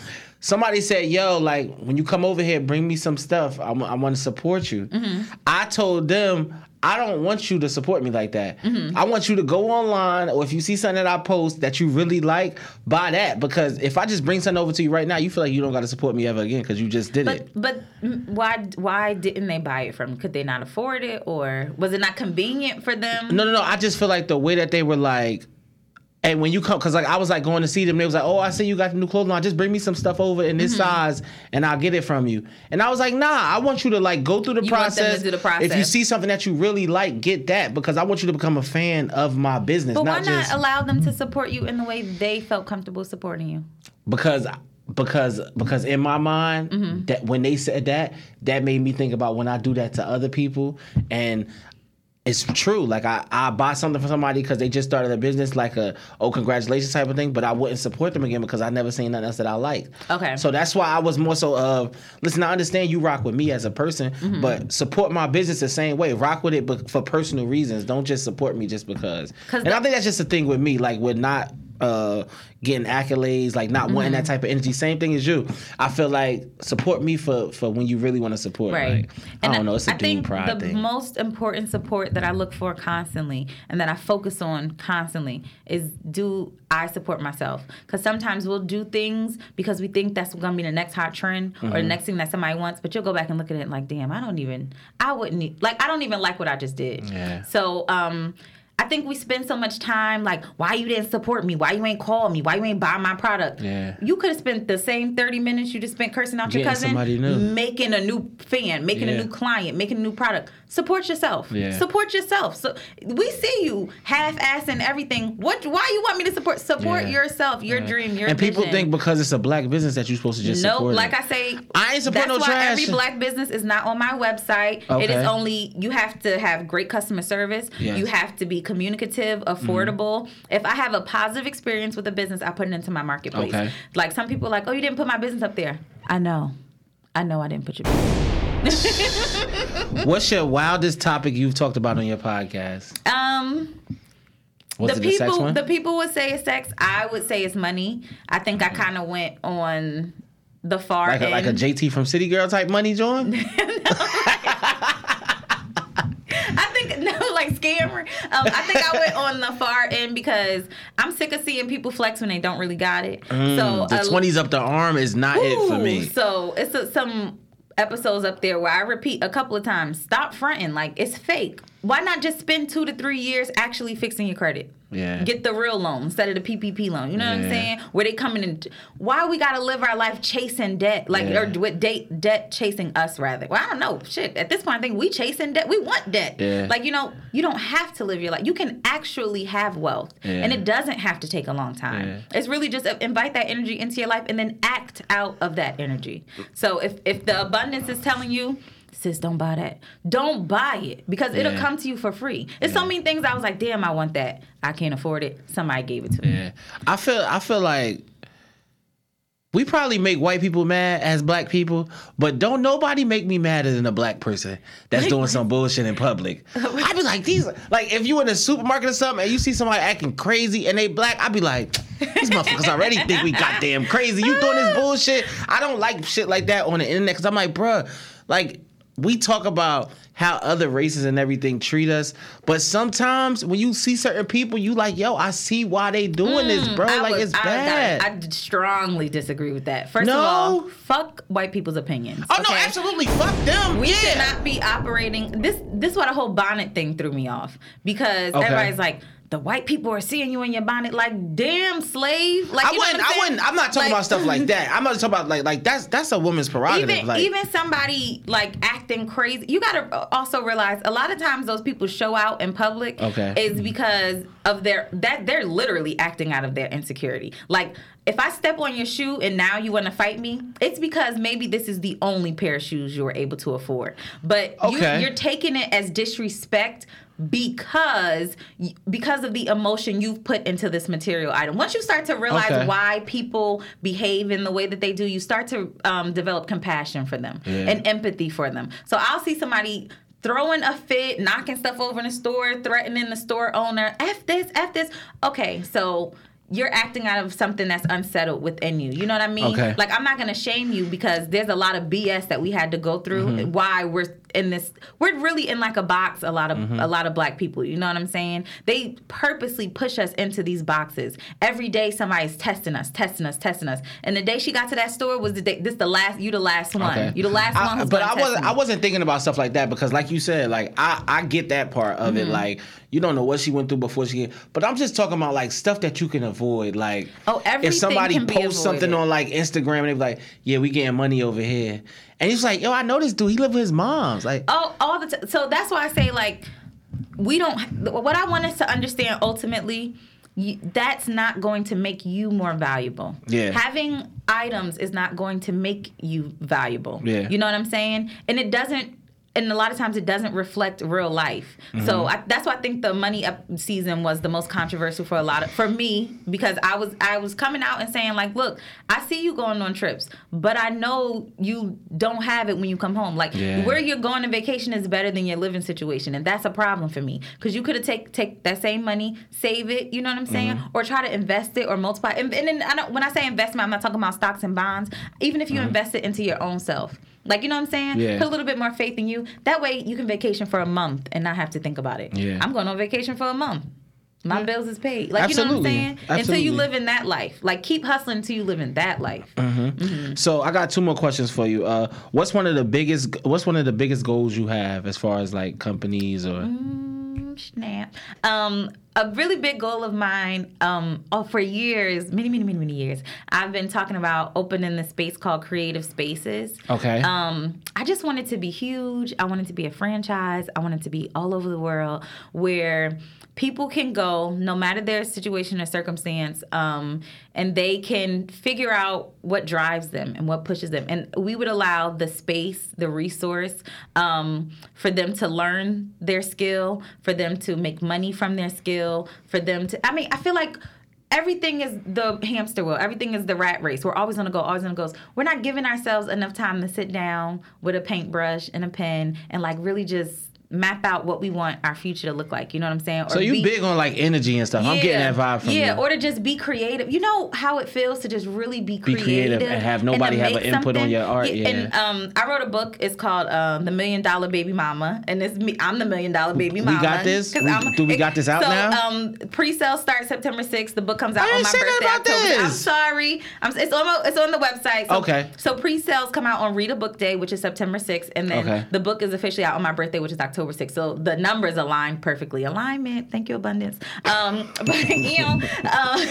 [SPEAKER 1] Somebody said, "Yo, like when you come over here, bring me some stuff. I, want to support you."
[SPEAKER 2] Mm-hmm.
[SPEAKER 1] I told them. I don't want you to support me like that.
[SPEAKER 2] Mm-hmm.
[SPEAKER 1] I want you to go online, or if you see something that I post that you really like, buy that. Because if I just bring something over to you right now, you feel like you don't got to support me ever again because you just did it.
[SPEAKER 2] But but mm, why why didn't they buy it from? Could they not afford it, or was it not convenient for them?
[SPEAKER 1] No, no, no. I just feel like the way that they were like, and when you come, because like I was like going to see them, they was like, "Oh, I see you got the new clothing on. Just bring me some stuff over in this
[SPEAKER 2] Mm-hmm.
[SPEAKER 1] size, and I'll get it from you." And I was like, "Nah, I want you to like go through the
[SPEAKER 2] You want them to
[SPEAKER 1] process.
[SPEAKER 2] the
[SPEAKER 1] If you see something that you really like, get that because I want you to become a fan of my business,
[SPEAKER 2] But why
[SPEAKER 1] not
[SPEAKER 2] not
[SPEAKER 1] just
[SPEAKER 2] allow them to support you in the way they felt comfortable supporting you?
[SPEAKER 1] because." Because because in my mind
[SPEAKER 2] Mm-hmm.
[SPEAKER 1] that when they said that that made me think about when I do that to other people and it's true. Like I, I buy something for somebody because they just started a business, like a oh congratulations type of thing. But I wouldn't support them again because I never seen nothing else that I liked.
[SPEAKER 2] Okay.
[SPEAKER 1] So that's why I was more so of listen. I understand you rock with me as a person,
[SPEAKER 2] Mm-hmm.
[SPEAKER 1] but support my business the same way. Rock with it, but for personal reasons. Don't just support me just because. And I think that's just the thing with me. Like with not uh getting accolades, like not wanting
[SPEAKER 2] Mm-hmm.
[SPEAKER 1] that type of energy. Same thing as you. I feel like support me for for when you really want to support.
[SPEAKER 2] Right.
[SPEAKER 1] Like, I don't know. It's a
[SPEAKER 2] I think
[SPEAKER 1] pride
[SPEAKER 2] the
[SPEAKER 1] thing.
[SPEAKER 2] most important support that I look for constantly and that I focus on constantly is do I support myself? Because sometimes we'll do things because we think that's going to be the next hot trend or
[SPEAKER 1] Mm-hmm.
[SPEAKER 2] the next thing that somebody wants, but you'll go back and look at it like, damn, I don't even, I wouldn't, like, I don't even like what I just did.
[SPEAKER 1] Yeah.
[SPEAKER 2] So, um, I think we spend so much time like, why you didn't support me? Why you ain't call me? Why you ain't buy my product?
[SPEAKER 1] Yeah.
[SPEAKER 2] You could have spent the same 30 minutes you just spent cursing out your cousin, making a new fan, making
[SPEAKER 1] Yeah.
[SPEAKER 2] a new client, making a new product. Support yourself.
[SPEAKER 1] Yeah.
[SPEAKER 2] Support yourself. So we see you half-assing everything. What? Why you want me to support? Support
[SPEAKER 1] Yeah.
[SPEAKER 2] yourself, your dream, your
[SPEAKER 1] and people
[SPEAKER 2] vision.
[SPEAKER 1] think because it's a black business that you're supposed to just
[SPEAKER 2] no,
[SPEAKER 1] support
[SPEAKER 2] like
[SPEAKER 1] it.
[SPEAKER 2] I say,
[SPEAKER 1] I ain't support
[SPEAKER 2] that's
[SPEAKER 1] no
[SPEAKER 2] why
[SPEAKER 1] trash.
[SPEAKER 2] every black business is not on my website. It
[SPEAKER 1] Okay.
[SPEAKER 2] is only you have to have great customer service.
[SPEAKER 1] Yes.
[SPEAKER 2] You have to be communicative, affordable. Mm-hmm. If I have a positive experience with a business, I put it into my marketplace.
[SPEAKER 1] Okay.
[SPEAKER 2] Like some people are like, oh, you didn't put my business up there. I know, I know, I didn't put your business.
[SPEAKER 1] What's your wildest topic you've talked about on your podcast?
[SPEAKER 2] Um.
[SPEAKER 1] Was
[SPEAKER 2] the
[SPEAKER 1] the
[SPEAKER 2] people
[SPEAKER 1] one?
[SPEAKER 2] the people would say it's sex. I would say it's money. I think I kind of went on the far
[SPEAKER 1] like a,
[SPEAKER 2] end.
[SPEAKER 1] like a JT from City Girl type money joint?
[SPEAKER 2] I think no, like scammer. Um, I think I went on the far end because I'm sick of seeing people flex when they don't really got it. so
[SPEAKER 1] Mm, the
[SPEAKER 2] a-
[SPEAKER 1] twenties up the arm is not it for me.
[SPEAKER 2] So it's a, some episodes up there where I repeat a couple of times. Stop fronting like it's fake. Why not just spend two to three years actually fixing your credit?
[SPEAKER 1] Yeah.
[SPEAKER 2] Get the real loan instead of the PPP loan. You know what I'm saying? Where they coming in? Why we gotta live our life chasing debt, like
[SPEAKER 1] Yeah.
[SPEAKER 2] or with date debt chasing us rather? Well, I don't know. Shit. At this point, I think we chasing debt. We want debt.
[SPEAKER 1] Yeah.
[SPEAKER 2] Like you know, you don't have to live your life. You can actually have wealth,
[SPEAKER 1] Yeah.
[SPEAKER 2] and it doesn't have to take a long time.
[SPEAKER 1] Yeah.
[SPEAKER 2] It's really just uh, invite that energy into your life and then act out of that energy. So if if the abundance is telling you, sis, don't buy that. Don't buy it because it'll
[SPEAKER 1] Yeah.
[SPEAKER 2] come to you for free. It's so many things I was like, damn, I want that. I can't afford it. Somebody gave it to me.
[SPEAKER 1] Yeah. I feel I feel like we probably make white people mad as black people, but don't nobody make me madder than a black person that's doing some bullshit in public. I'd be like, these like if you in a supermarket or something and you see somebody acting crazy and they black, I'd be like, these motherfuckers already think we goddamn crazy. You doing this bullshit? I don't like shit like that on the internet because I'm like, bruh, like we talk about how other races and everything treat us, but sometimes when you see certain people, you like, yo, I see why they doing this, bro.
[SPEAKER 2] Mm, I
[SPEAKER 1] like
[SPEAKER 2] would-
[SPEAKER 1] it's
[SPEAKER 2] I,
[SPEAKER 1] bad.
[SPEAKER 2] I, I strongly disagree with that. First
[SPEAKER 1] No.
[SPEAKER 2] of all, fuck white people's opinions.
[SPEAKER 1] oh no, absolutely, fuck them.
[SPEAKER 2] We
[SPEAKER 1] yeah.
[SPEAKER 2] should not be operating. This this is what a whole bonnet thing threw me off because
[SPEAKER 1] Okay.
[SPEAKER 2] everybody's like. The white people are seeing you in your bonnet, like damn slave. Like
[SPEAKER 1] I
[SPEAKER 2] you know
[SPEAKER 1] wouldn't.
[SPEAKER 2] what I'm
[SPEAKER 1] I wouldn't. I'm not talking
[SPEAKER 2] Like-
[SPEAKER 1] about stuff like that. I'm not talking about like like that's that's a woman's prerogative.
[SPEAKER 2] even
[SPEAKER 1] like,
[SPEAKER 2] even somebody like acting crazy you gotta also realize a lot of times those people show out in public
[SPEAKER 1] Okay.
[SPEAKER 2] is because of their that they're literally acting out of their insecurity like if I step on your shoe and now you want to fight me, it's because maybe this is the only pair of shoes you were able to afford. But
[SPEAKER 1] Okay.
[SPEAKER 2] you, you're taking it as disrespect because because of the emotion you've put into this material item. Once you start to realize
[SPEAKER 1] Okay.
[SPEAKER 2] why people behave in the way that they do, you start to um, develop compassion for them
[SPEAKER 1] Yeah.
[SPEAKER 2] and empathy for them. So I'll see somebody throwing a fit, knocking stuff over in the store, threatening the store owner, F this, F this. Okay, so you're acting out of something that's unsettled within you. You know what I mean?
[SPEAKER 1] Okay.
[SPEAKER 2] Like I'm not gonna shame you because there's a lot of BS that we had to go through.
[SPEAKER 1] Mm-hmm.
[SPEAKER 2] Why we're in this? We're really in like a box. A lot of
[SPEAKER 1] Mm-hmm.
[SPEAKER 2] a lot of black people. You know what I'm saying? They purposely push us into these boxes. Every day somebody's testing us, testing us, testing us. And the day she got to that store was the day. This the last. You the last one.
[SPEAKER 1] Okay.
[SPEAKER 2] You the last
[SPEAKER 1] I-
[SPEAKER 2] one. Who's
[SPEAKER 1] but I wasn't.
[SPEAKER 2] me.
[SPEAKER 1] I wasn't thinking about stuff like that because, like you said, like I I get that part of
[SPEAKER 2] Mm-hmm.
[SPEAKER 1] it. Like you don't know what she went through before she. Get, but I'm just talking about like stuff that you can avoid. Like
[SPEAKER 2] Oh, everything
[SPEAKER 1] if somebody posts something on like Instagram and they're like, yeah, we getting money over here, and he's like, yo, I know this dude. He live with his mom's. Like,
[SPEAKER 2] Oh, all the time. So that's why I say like we don't. What I want us to understand ultimately. You, that's not going to make you more valuable.
[SPEAKER 1] Yeah.
[SPEAKER 2] Having items is not going to make you valuable.
[SPEAKER 1] Yeah.
[SPEAKER 2] You know what I'm saying? And it doesn't. And a lot of times it doesn't reflect real life.
[SPEAKER 1] Mm-hmm.
[SPEAKER 2] So I, that's why I think the money up season was the most controversial for a lot of for me because I was I was coming out and saying like, look, I see you going on trips, but I know you don't have it when you come home. Like
[SPEAKER 1] Yeah.
[SPEAKER 2] where you're going on vacation is better than your living situation, and that's a problem for me because you could have take take that same money, save it, you know what I'm saying,
[SPEAKER 1] Mm-hmm.
[SPEAKER 2] or try to invest it or multiply. And, and then I don't, when I say investment, I'm not talking about stocks and bonds. Even if you invest it into your own self, like you know what I'm saying,
[SPEAKER 1] Mm-hmm. Yeah.
[SPEAKER 2] put a little bit more faith in you. That way you can vacation for a month and not have to think about it.
[SPEAKER 1] Yeah.
[SPEAKER 2] I'm going on vacation for a month. My bills is paid. Like
[SPEAKER 1] Absolutely.
[SPEAKER 2] you know what I'm saying? Until you live in that life. Like keep hustling until you live in that life.
[SPEAKER 1] so I got two more questions for you. Uh, what's one of the biggest? What's one of the biggest goals you have as far as like companies or?
[SPEAKER 2] Snap. Um, a really big goal of mine, um, oh, for years, many, many, many, many years, I've been talking about opening the space called Creative Spaces.
[SPEAKER 1] Okay.
[SPEAKER 2] Um, I just want it to be huge. I want it to be a franchise. I want it to be all over the world where people can go, no matter their situation or circumstance, um, and they can figure out what drives them and what pushes them. And we would allow the space, the resource, um, for them to learn their skill, for them to make money from their skill, for them to. I mean, I feel like everything is the hamster wheel. Everything is the rat race. We're always gonna go, always gonna go. We're not giving ourselves enough time to sit down with a paintbrush and a pen and like really just map out what we want our future to look like. You know what I'm saying? Or
[SPEAKER 1] so you
[SPEAKER 2] be-
[SPEAKER 1] big on like energy and stuff. I'm getting that vibe from you.
[SPEAKER 2] yeah,
[SPEAKER 1] you.
[SPEAKER 2] or to just be creative. You know how it feels to just really be
[SPEAKER 1] Be
[SPEAKER 2] creative,
[SPEAKER 1] creative and have nobody
[SPEAKER 2] to
[SPEAKER 1] have an input on your art, Yeah.
[SPEAKER 2] And um, I wrote a book. It's called um, The Million Dollar Baby Mama, and it's me. I'm the Million Dollar Baby
[SPEAKER 1] We
[SPEAKER 2] Mama.
[SPEAKER 1] got this? We- do we got this out
[SPEAKER 2] so,
[SPEAKER 1] now?
[SPEAKER 2] Um, pre-sale starts September 6th. The book comes out
[SPEAKER 1] I
[SPEAKER 2] on my birthday. October. I'm sorry. I'm, it's on my, it's on the website. So,
[SPEAKER 1] Okay.
[SPEAKER 2] So pre-sales come out on Read a Book Day, which is September 6th, and then
[SPEAKER 1] Okay.
[SPEAKER 2] the book is officially out on my birthday, which is October 6th. So the numbers align perfectly. Alignment. Thank you, abundance. Um, but you know, um,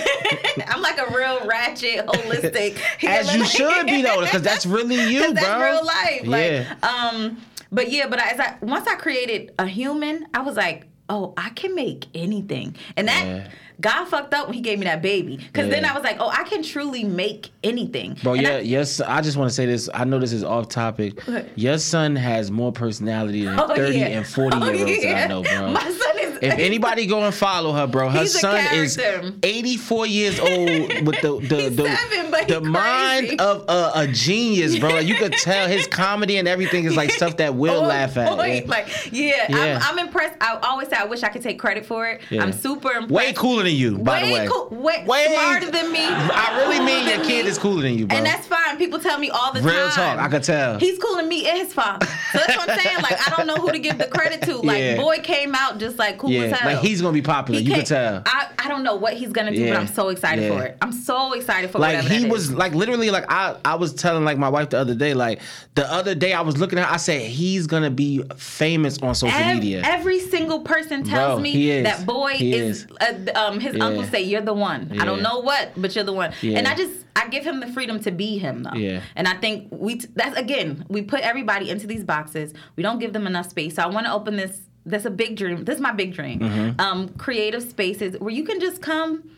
[SPEAKER 2] I'm like a real ratchet, holistic.
[SPEAKER 1] As you should be though, because that's really you, bro.
[SPEAKER 2] that's real life. Like,
[SPEAKER 1] yeah.
[SPEAKER 2] um, but yeah, but as I once I created a human, I was like, oh, I can make anything, and that.
[SPEAKER 1] Yeah.
[SPEAKER 2] God fucked up when he gave me that baby. Because then I was like, oh, I can truly make anything.
[SPEAKER 1] Bro,
[SPEAKER 2] And
[SPEAKER 1] yeah,
[SPEAKER 2] I-
[SPEAKER 1] yes. I just want to say this. I know this is off topic.
[SPEAKER 2] What?
[SPEAKER 1] Your son has more personality than
[SPEAKER 2] Oh,
[SPEAKER 1] thirty
[SPEAKER 2] yeah.
[SPEAKER 1] and forty
[SPEAKER 2] Oh,
[SPEAKER 1] year olds that I know, bro.
[SPEAKER 2] My son.
[SPEAKER 1] If anybody go and follow her, bro, her
[SPEAKER 2] He's
[SPEAKER 1] son is 84 years old with the the the,
[SPEAKER 2] seven,
[SPEAKER 1] the
[SPEAKER 2] he
[SPEAKER 1] mind of a, a genius, bro. Like, you could tell his comedy and everything is like stuff that we'll
[SPEAKER 2] Oh,
[SPEAKER 1] laugh at. yeah.
[SPEAKER 2] Like, yeah,
[SPEAKER 1] Yeah.
[SPEAKER 2] I'm, I'm impressed. I always say I wish I could take credit for it.
[SPEAKER 1] Yeah.
[SPEAKER 2] I'm super impressed.
[SPEAKER 1] Way cooler than you, by
[SPEAKER 2] way
[SPEAKER 1] the way.
[SPEAKER 2] cool, way,
[SPEAKER 1] Way-
[SPEAKER 2] smarter than me.
[SPEAKER 1] I really mean your kid
[SPEAKER 2] me.
[SPEAKER 1] is cooler than you, bro.
[SPEAKER 2] And that's fine. People tell me all the
[SPEAKER 1] Real
[SPEAKER 2] time.
[SPEAKER 1] Real talk, I could tell.
[SPEAKER 2] He's cooler than me and his father. So that's what I'm saying. Like, I don't know who to give the credit to. Like, boy came out just like cool
[SPEAKER 1] yeah,
[SPEAKER 2] as hell.
[SPEAKER 1] like he's gonna be popular.
[SPEAKER 2] He
[SPEAKER 1] you
[SPEAKER 2] can't-
[SPEAKER 1] tell.
[SPEAKER 2] I, I don't know what he's gonna do,
[SPEAKER 1] Yeah.
[SPEAKER 2] but I'm so excited
[SPEAKER 1] Yeah.
[SPEAKER 2] for it. I'm so excited for
[SPEAKER 1] like he was
[SPEAKER 2] is.
[SPEAKER 1] like literally like I I was telling like my wife the other day like the other day I was looking at her, I said he's gonna be famous on social
[SPEAKER 2] Ev-
[SPEAKER 1] media.
[SPEAKER 2] Every single person tells
[SPEAKER 1] Bro,
[SPEAKER 2] me that boy
[SPEAKER 1] He
[SPEAKER 2] is,
[SPEAKER 1] is.
[SPEAKER 2] Uh, um, his uncle say you're the one. I don't know what, but you're the one. And I just I give him the freedom to be him though.
[SPEAKER 1] Yeah.
[SPEAKER 2] And I think we t- that's again we put everybody into these boxes. We don't give them enough space. So I want to open this. That's a big dream. This is my big dream.
[SPEAKER 1] Mm-hmm.
[SPEAKER 2] Um, creative spaces where you can just come.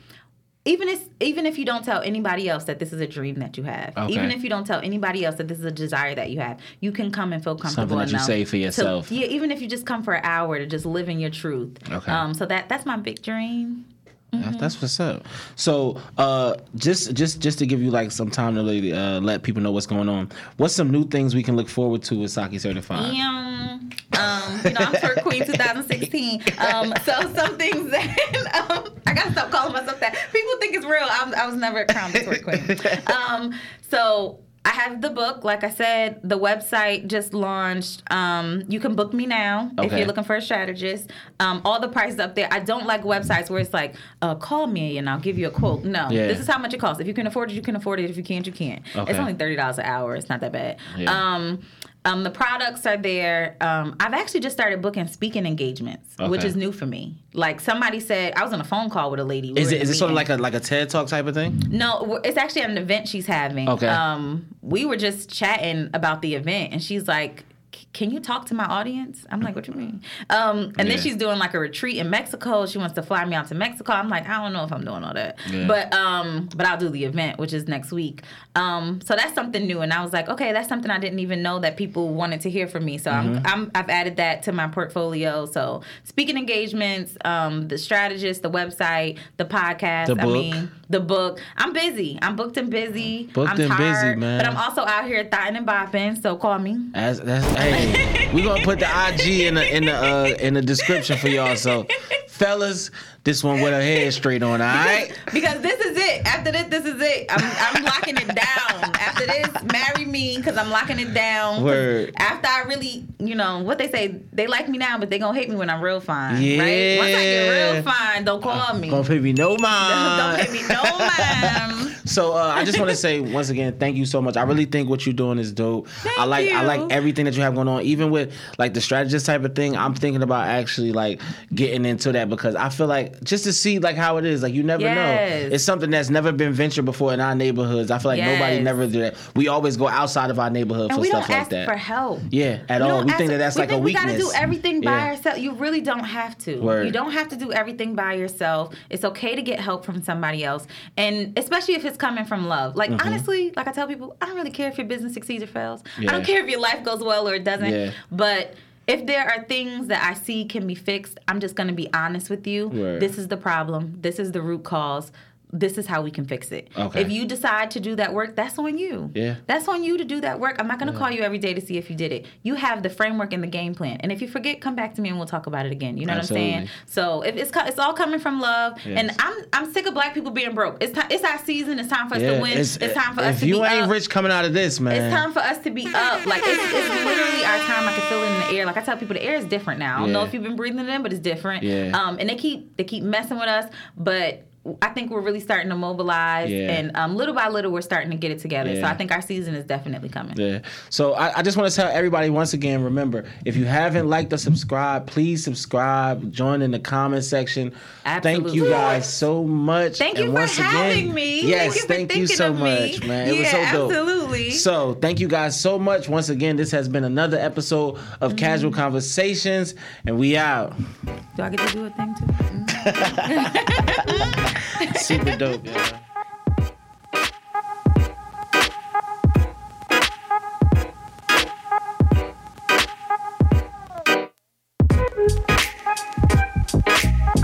[SPEAKER 2] Even if even if you don't tell anybody else that this is a dream that you have,
[SPEAKER 1] Okay.
[SPEAKER 2] even if you don't tell anybody else that this is a desire that you have, you can come and feel comfortable Something
[SPEAKER 1] that you say for
[SPEAKER 2] to-
[SPEAKER 1] yourself.
[SPEAKER 2] yeah, even if you just come for an hour to just live in your truth.
[SPEAKER 1] Okay.
[SPEAKER 2] Um, so that that's my big dream.
[SPEAKER 1] That's, that's what's up. So, uh, just just just to give you like some time to really, uh, let people know what's going on. What's some new things we can look forward to with Saki Certified?
[SPEAKER 2] Um, um, you know, I'm queen 2016. Um, so some things that um, I gotta stop calling myself that. People think it's real. I'm, I was never a crown victory queen. Um, so I have the book. Like I said, the website just launched. Um, you can book me now if you're looking for a strategist. Um, all the prices up there. I don't like websites where it's like, uh, call me and I'll give you a quote. No,
[SPEAKER 1] Yeah.
[SPEAKER 2] this is how much it costs. If you can afford it, you can afford it. If you can't, you can't.
[SPEAKER 1] Okay.
[SPEAKER 2] It's only thirty dollars an hour. It's not that bad.
[SPEAKER 1] Yeah.
[SPEAKER 2] Um, um, the products are there. Um, I've actually just started booking speaking engagements, which is new for me. Like somebody said, I was on a phone call with a lady. We
[SPEAKER 1] Is it is it sort of like a like a TED talk type of thing?
[SPEAKER 2] No, it's actually an event she's having.
[SPEAKER 1] Okay.
[SPEAKER 2] Um, we were just chatting about the event, and she's like, "C- "Can you talk to my audience?" I'm like, "What you mean?" Um, and
[SPEAKER 1] Yeah.
[SPEAKER 2] then she's doing like a retreat in Mexico. She wants to fly me out to Mexico. I'm like, I don't know if I'm doing all that,
[SPEAKER 1] Yeah.
[SPEAKER 2] but um, but I'll do the event, which is next week. Um, so that's something new, and I was like, okay, that's something I didn't even know that people wanted to hear from me. So
[SPEAKER 1] Mm-hmm.
[SPEAKER 2] I'm, I'm I've added that to my portfolio. So speaking engagements, um, the strategist, the website, the podcast.
[SPEAKER 1] The
[SPEAKER 2] I
[SPEAKER 1] book.
[SPEAKER 2] mean, the book. I'm busy. I'm booked and busy.
[SPEAKER 1] Booked
[SPEAKER 2] I'm
[SPEAKER 1] and busy, man.
[SPEAKER 2] But I'm also out here thotting and bopping. So call me.
[SPEAKER 1] As that's hey, we gonna put the IG in the in the uh, in the description for y'all. So, fellas, this one with her head straight on. All right.
[SPEAKER 2] Because this is it. After this, this is it. I'm, I'm locking it down. After this, marry me because I'm locking it down.
[SPEAKER 1] Word.
[SPEAKER 2] After I really, you know, what they say, they like me now, but they gonna hate me when I'm real fine.
[SPEAKER 1] Yeah.
[SPEAKER 2] Right? Once I get real fine, don't call me.
[SPEAKER 1] Don't pay me no mind.
[SPEAKER 2] don't pay me no mind.
[SPEAKER 1] So uh, I just want to say once again, thank you so much. I really think what you're doing is dope.
[SPEAKER 2] Thank I
[SPEAKER 1] like I like everything that you have going on. Even with like the strategist type of thing, I'm thinking about actually like getting into that because I feel like just to see like how it is. Like you never know. It's something that's never been ventured before in our neighborhoods. I feel like nobody never do that. We always go outside of our neighborhood
[SPEAKER 2] And
[SPEAKER 1] for
[SPEAKER 2] we
[SPEAKER 1] stuff
[SPEAKER 2] don't
[SPEAKER 1] like
[SPEAKER 2] ask
[SPEAKER 1] that.
[SPEAKER 2] for help.
[SPEAKER 1] yeah, at
[SPEAKER 2] We
[SPEAKER 1] all. We think that that's like a weakness.
[SPEAKER 2] We gotta do everything by
[SPEAKER 1] Yeah.
[SPEAKER 2] ourselves. You really don't have to.
[SPEAKER 1] Word.
[SPEAKER 2] You don't have to do everything by yourself. It's okay to get help from somebody else, and especially if it's coming from love. Like mm-hmm. honestly, like I tell people, I don't really care if your business succeeds or fails. I don't care if your life goes well or it doesn't.
[SPEAKER 1] Yeah.
[SPEAKER 2] But if there are things that I see can be fixed, I'm just gonna be honest with you.
[SPEAKER 1] Word.
[SPEAKER 2] This is the problem. This is the root cause. This is how we can fix it.
[SPEAKER 1] Okay.
[SPEAKER 2] If you decide to do that work, that's on you.
[SPEAKER 1] Yeah.
[SPEAKER 2] That's on you to do that work. I'm not going to call you every day to see if you did it. You have the framework and the game plan. And if you forget, come back to me and we'll talk about it again. You know
[SPEAKER 1] Absolutely.
[SPEAKER 2] what I'm saying? So if it's it's all coming from love.
[SPEAKER 1] Yes.
[SPEAKER 2] And I'm I'm sick of black people being broke. It's time. It's our season. It's time for us
[SPEAKER 1] Yeah,
[SPEAKER 2] to win. It's, time for us to be if you
[SPEAKER 1] ain't
[SPEAKER 2] up.
[SPEAKER 1] rich coming out of this, man.
[SPEAKER 2] It's time for us to be up. Like it's, it's literally our time. I can feel it in the air. Like I tell people, the air is different now. I don't know if you've been breathing it in, but it's different.
[SPEAKER 1] Yeah.
[SPEAKER 2] Um, and they keep they keep messing with us, but. I think we're really starting to mobilize,
[SPEAKER 1] Yeah.
[SPEAKER 2] and um, little by little, we're starting to get it together. So I think our season is definitely coming.
[SPEAKER 1] Yeah. So I, I just want to tell everybody once again, remember, if you haven't liked or subscribed, please subscribe. Join in the comment section.
[SPEAKER 2] Absolutely.
[SPEAKER 1] Thank you guys so much.
[SPEAKER 2] Thank
[SPEAKER 1] And
[SPEAKER 2] you for
[SPEAKER 1] once
[SPEAKER 2] having
[SPEAKER 1] again,
[SPEAKER 2] me.
[SPEAKER 1] Yes,
[SPEAKER 2] Thank you for
[SPEAKER 1] thank you so
[SPEAKER 2] of me.
[SPEAKER 1] much, man. It was
[SPEAKER 2] Yeah,
[SPEAKER 1] so dope.
[SPEAKER 2] absolutely.
[SPEAKER 1] So thank you guys so much. Once again, this has been another episode of Casual
[SPEAKER 2] Mm-hmm.
[SPEAKER 1] Conversations, and we out.
[SPEAKER 2] Do I get to do a thing too?
[SPEAKER 1] Super dope, yeah.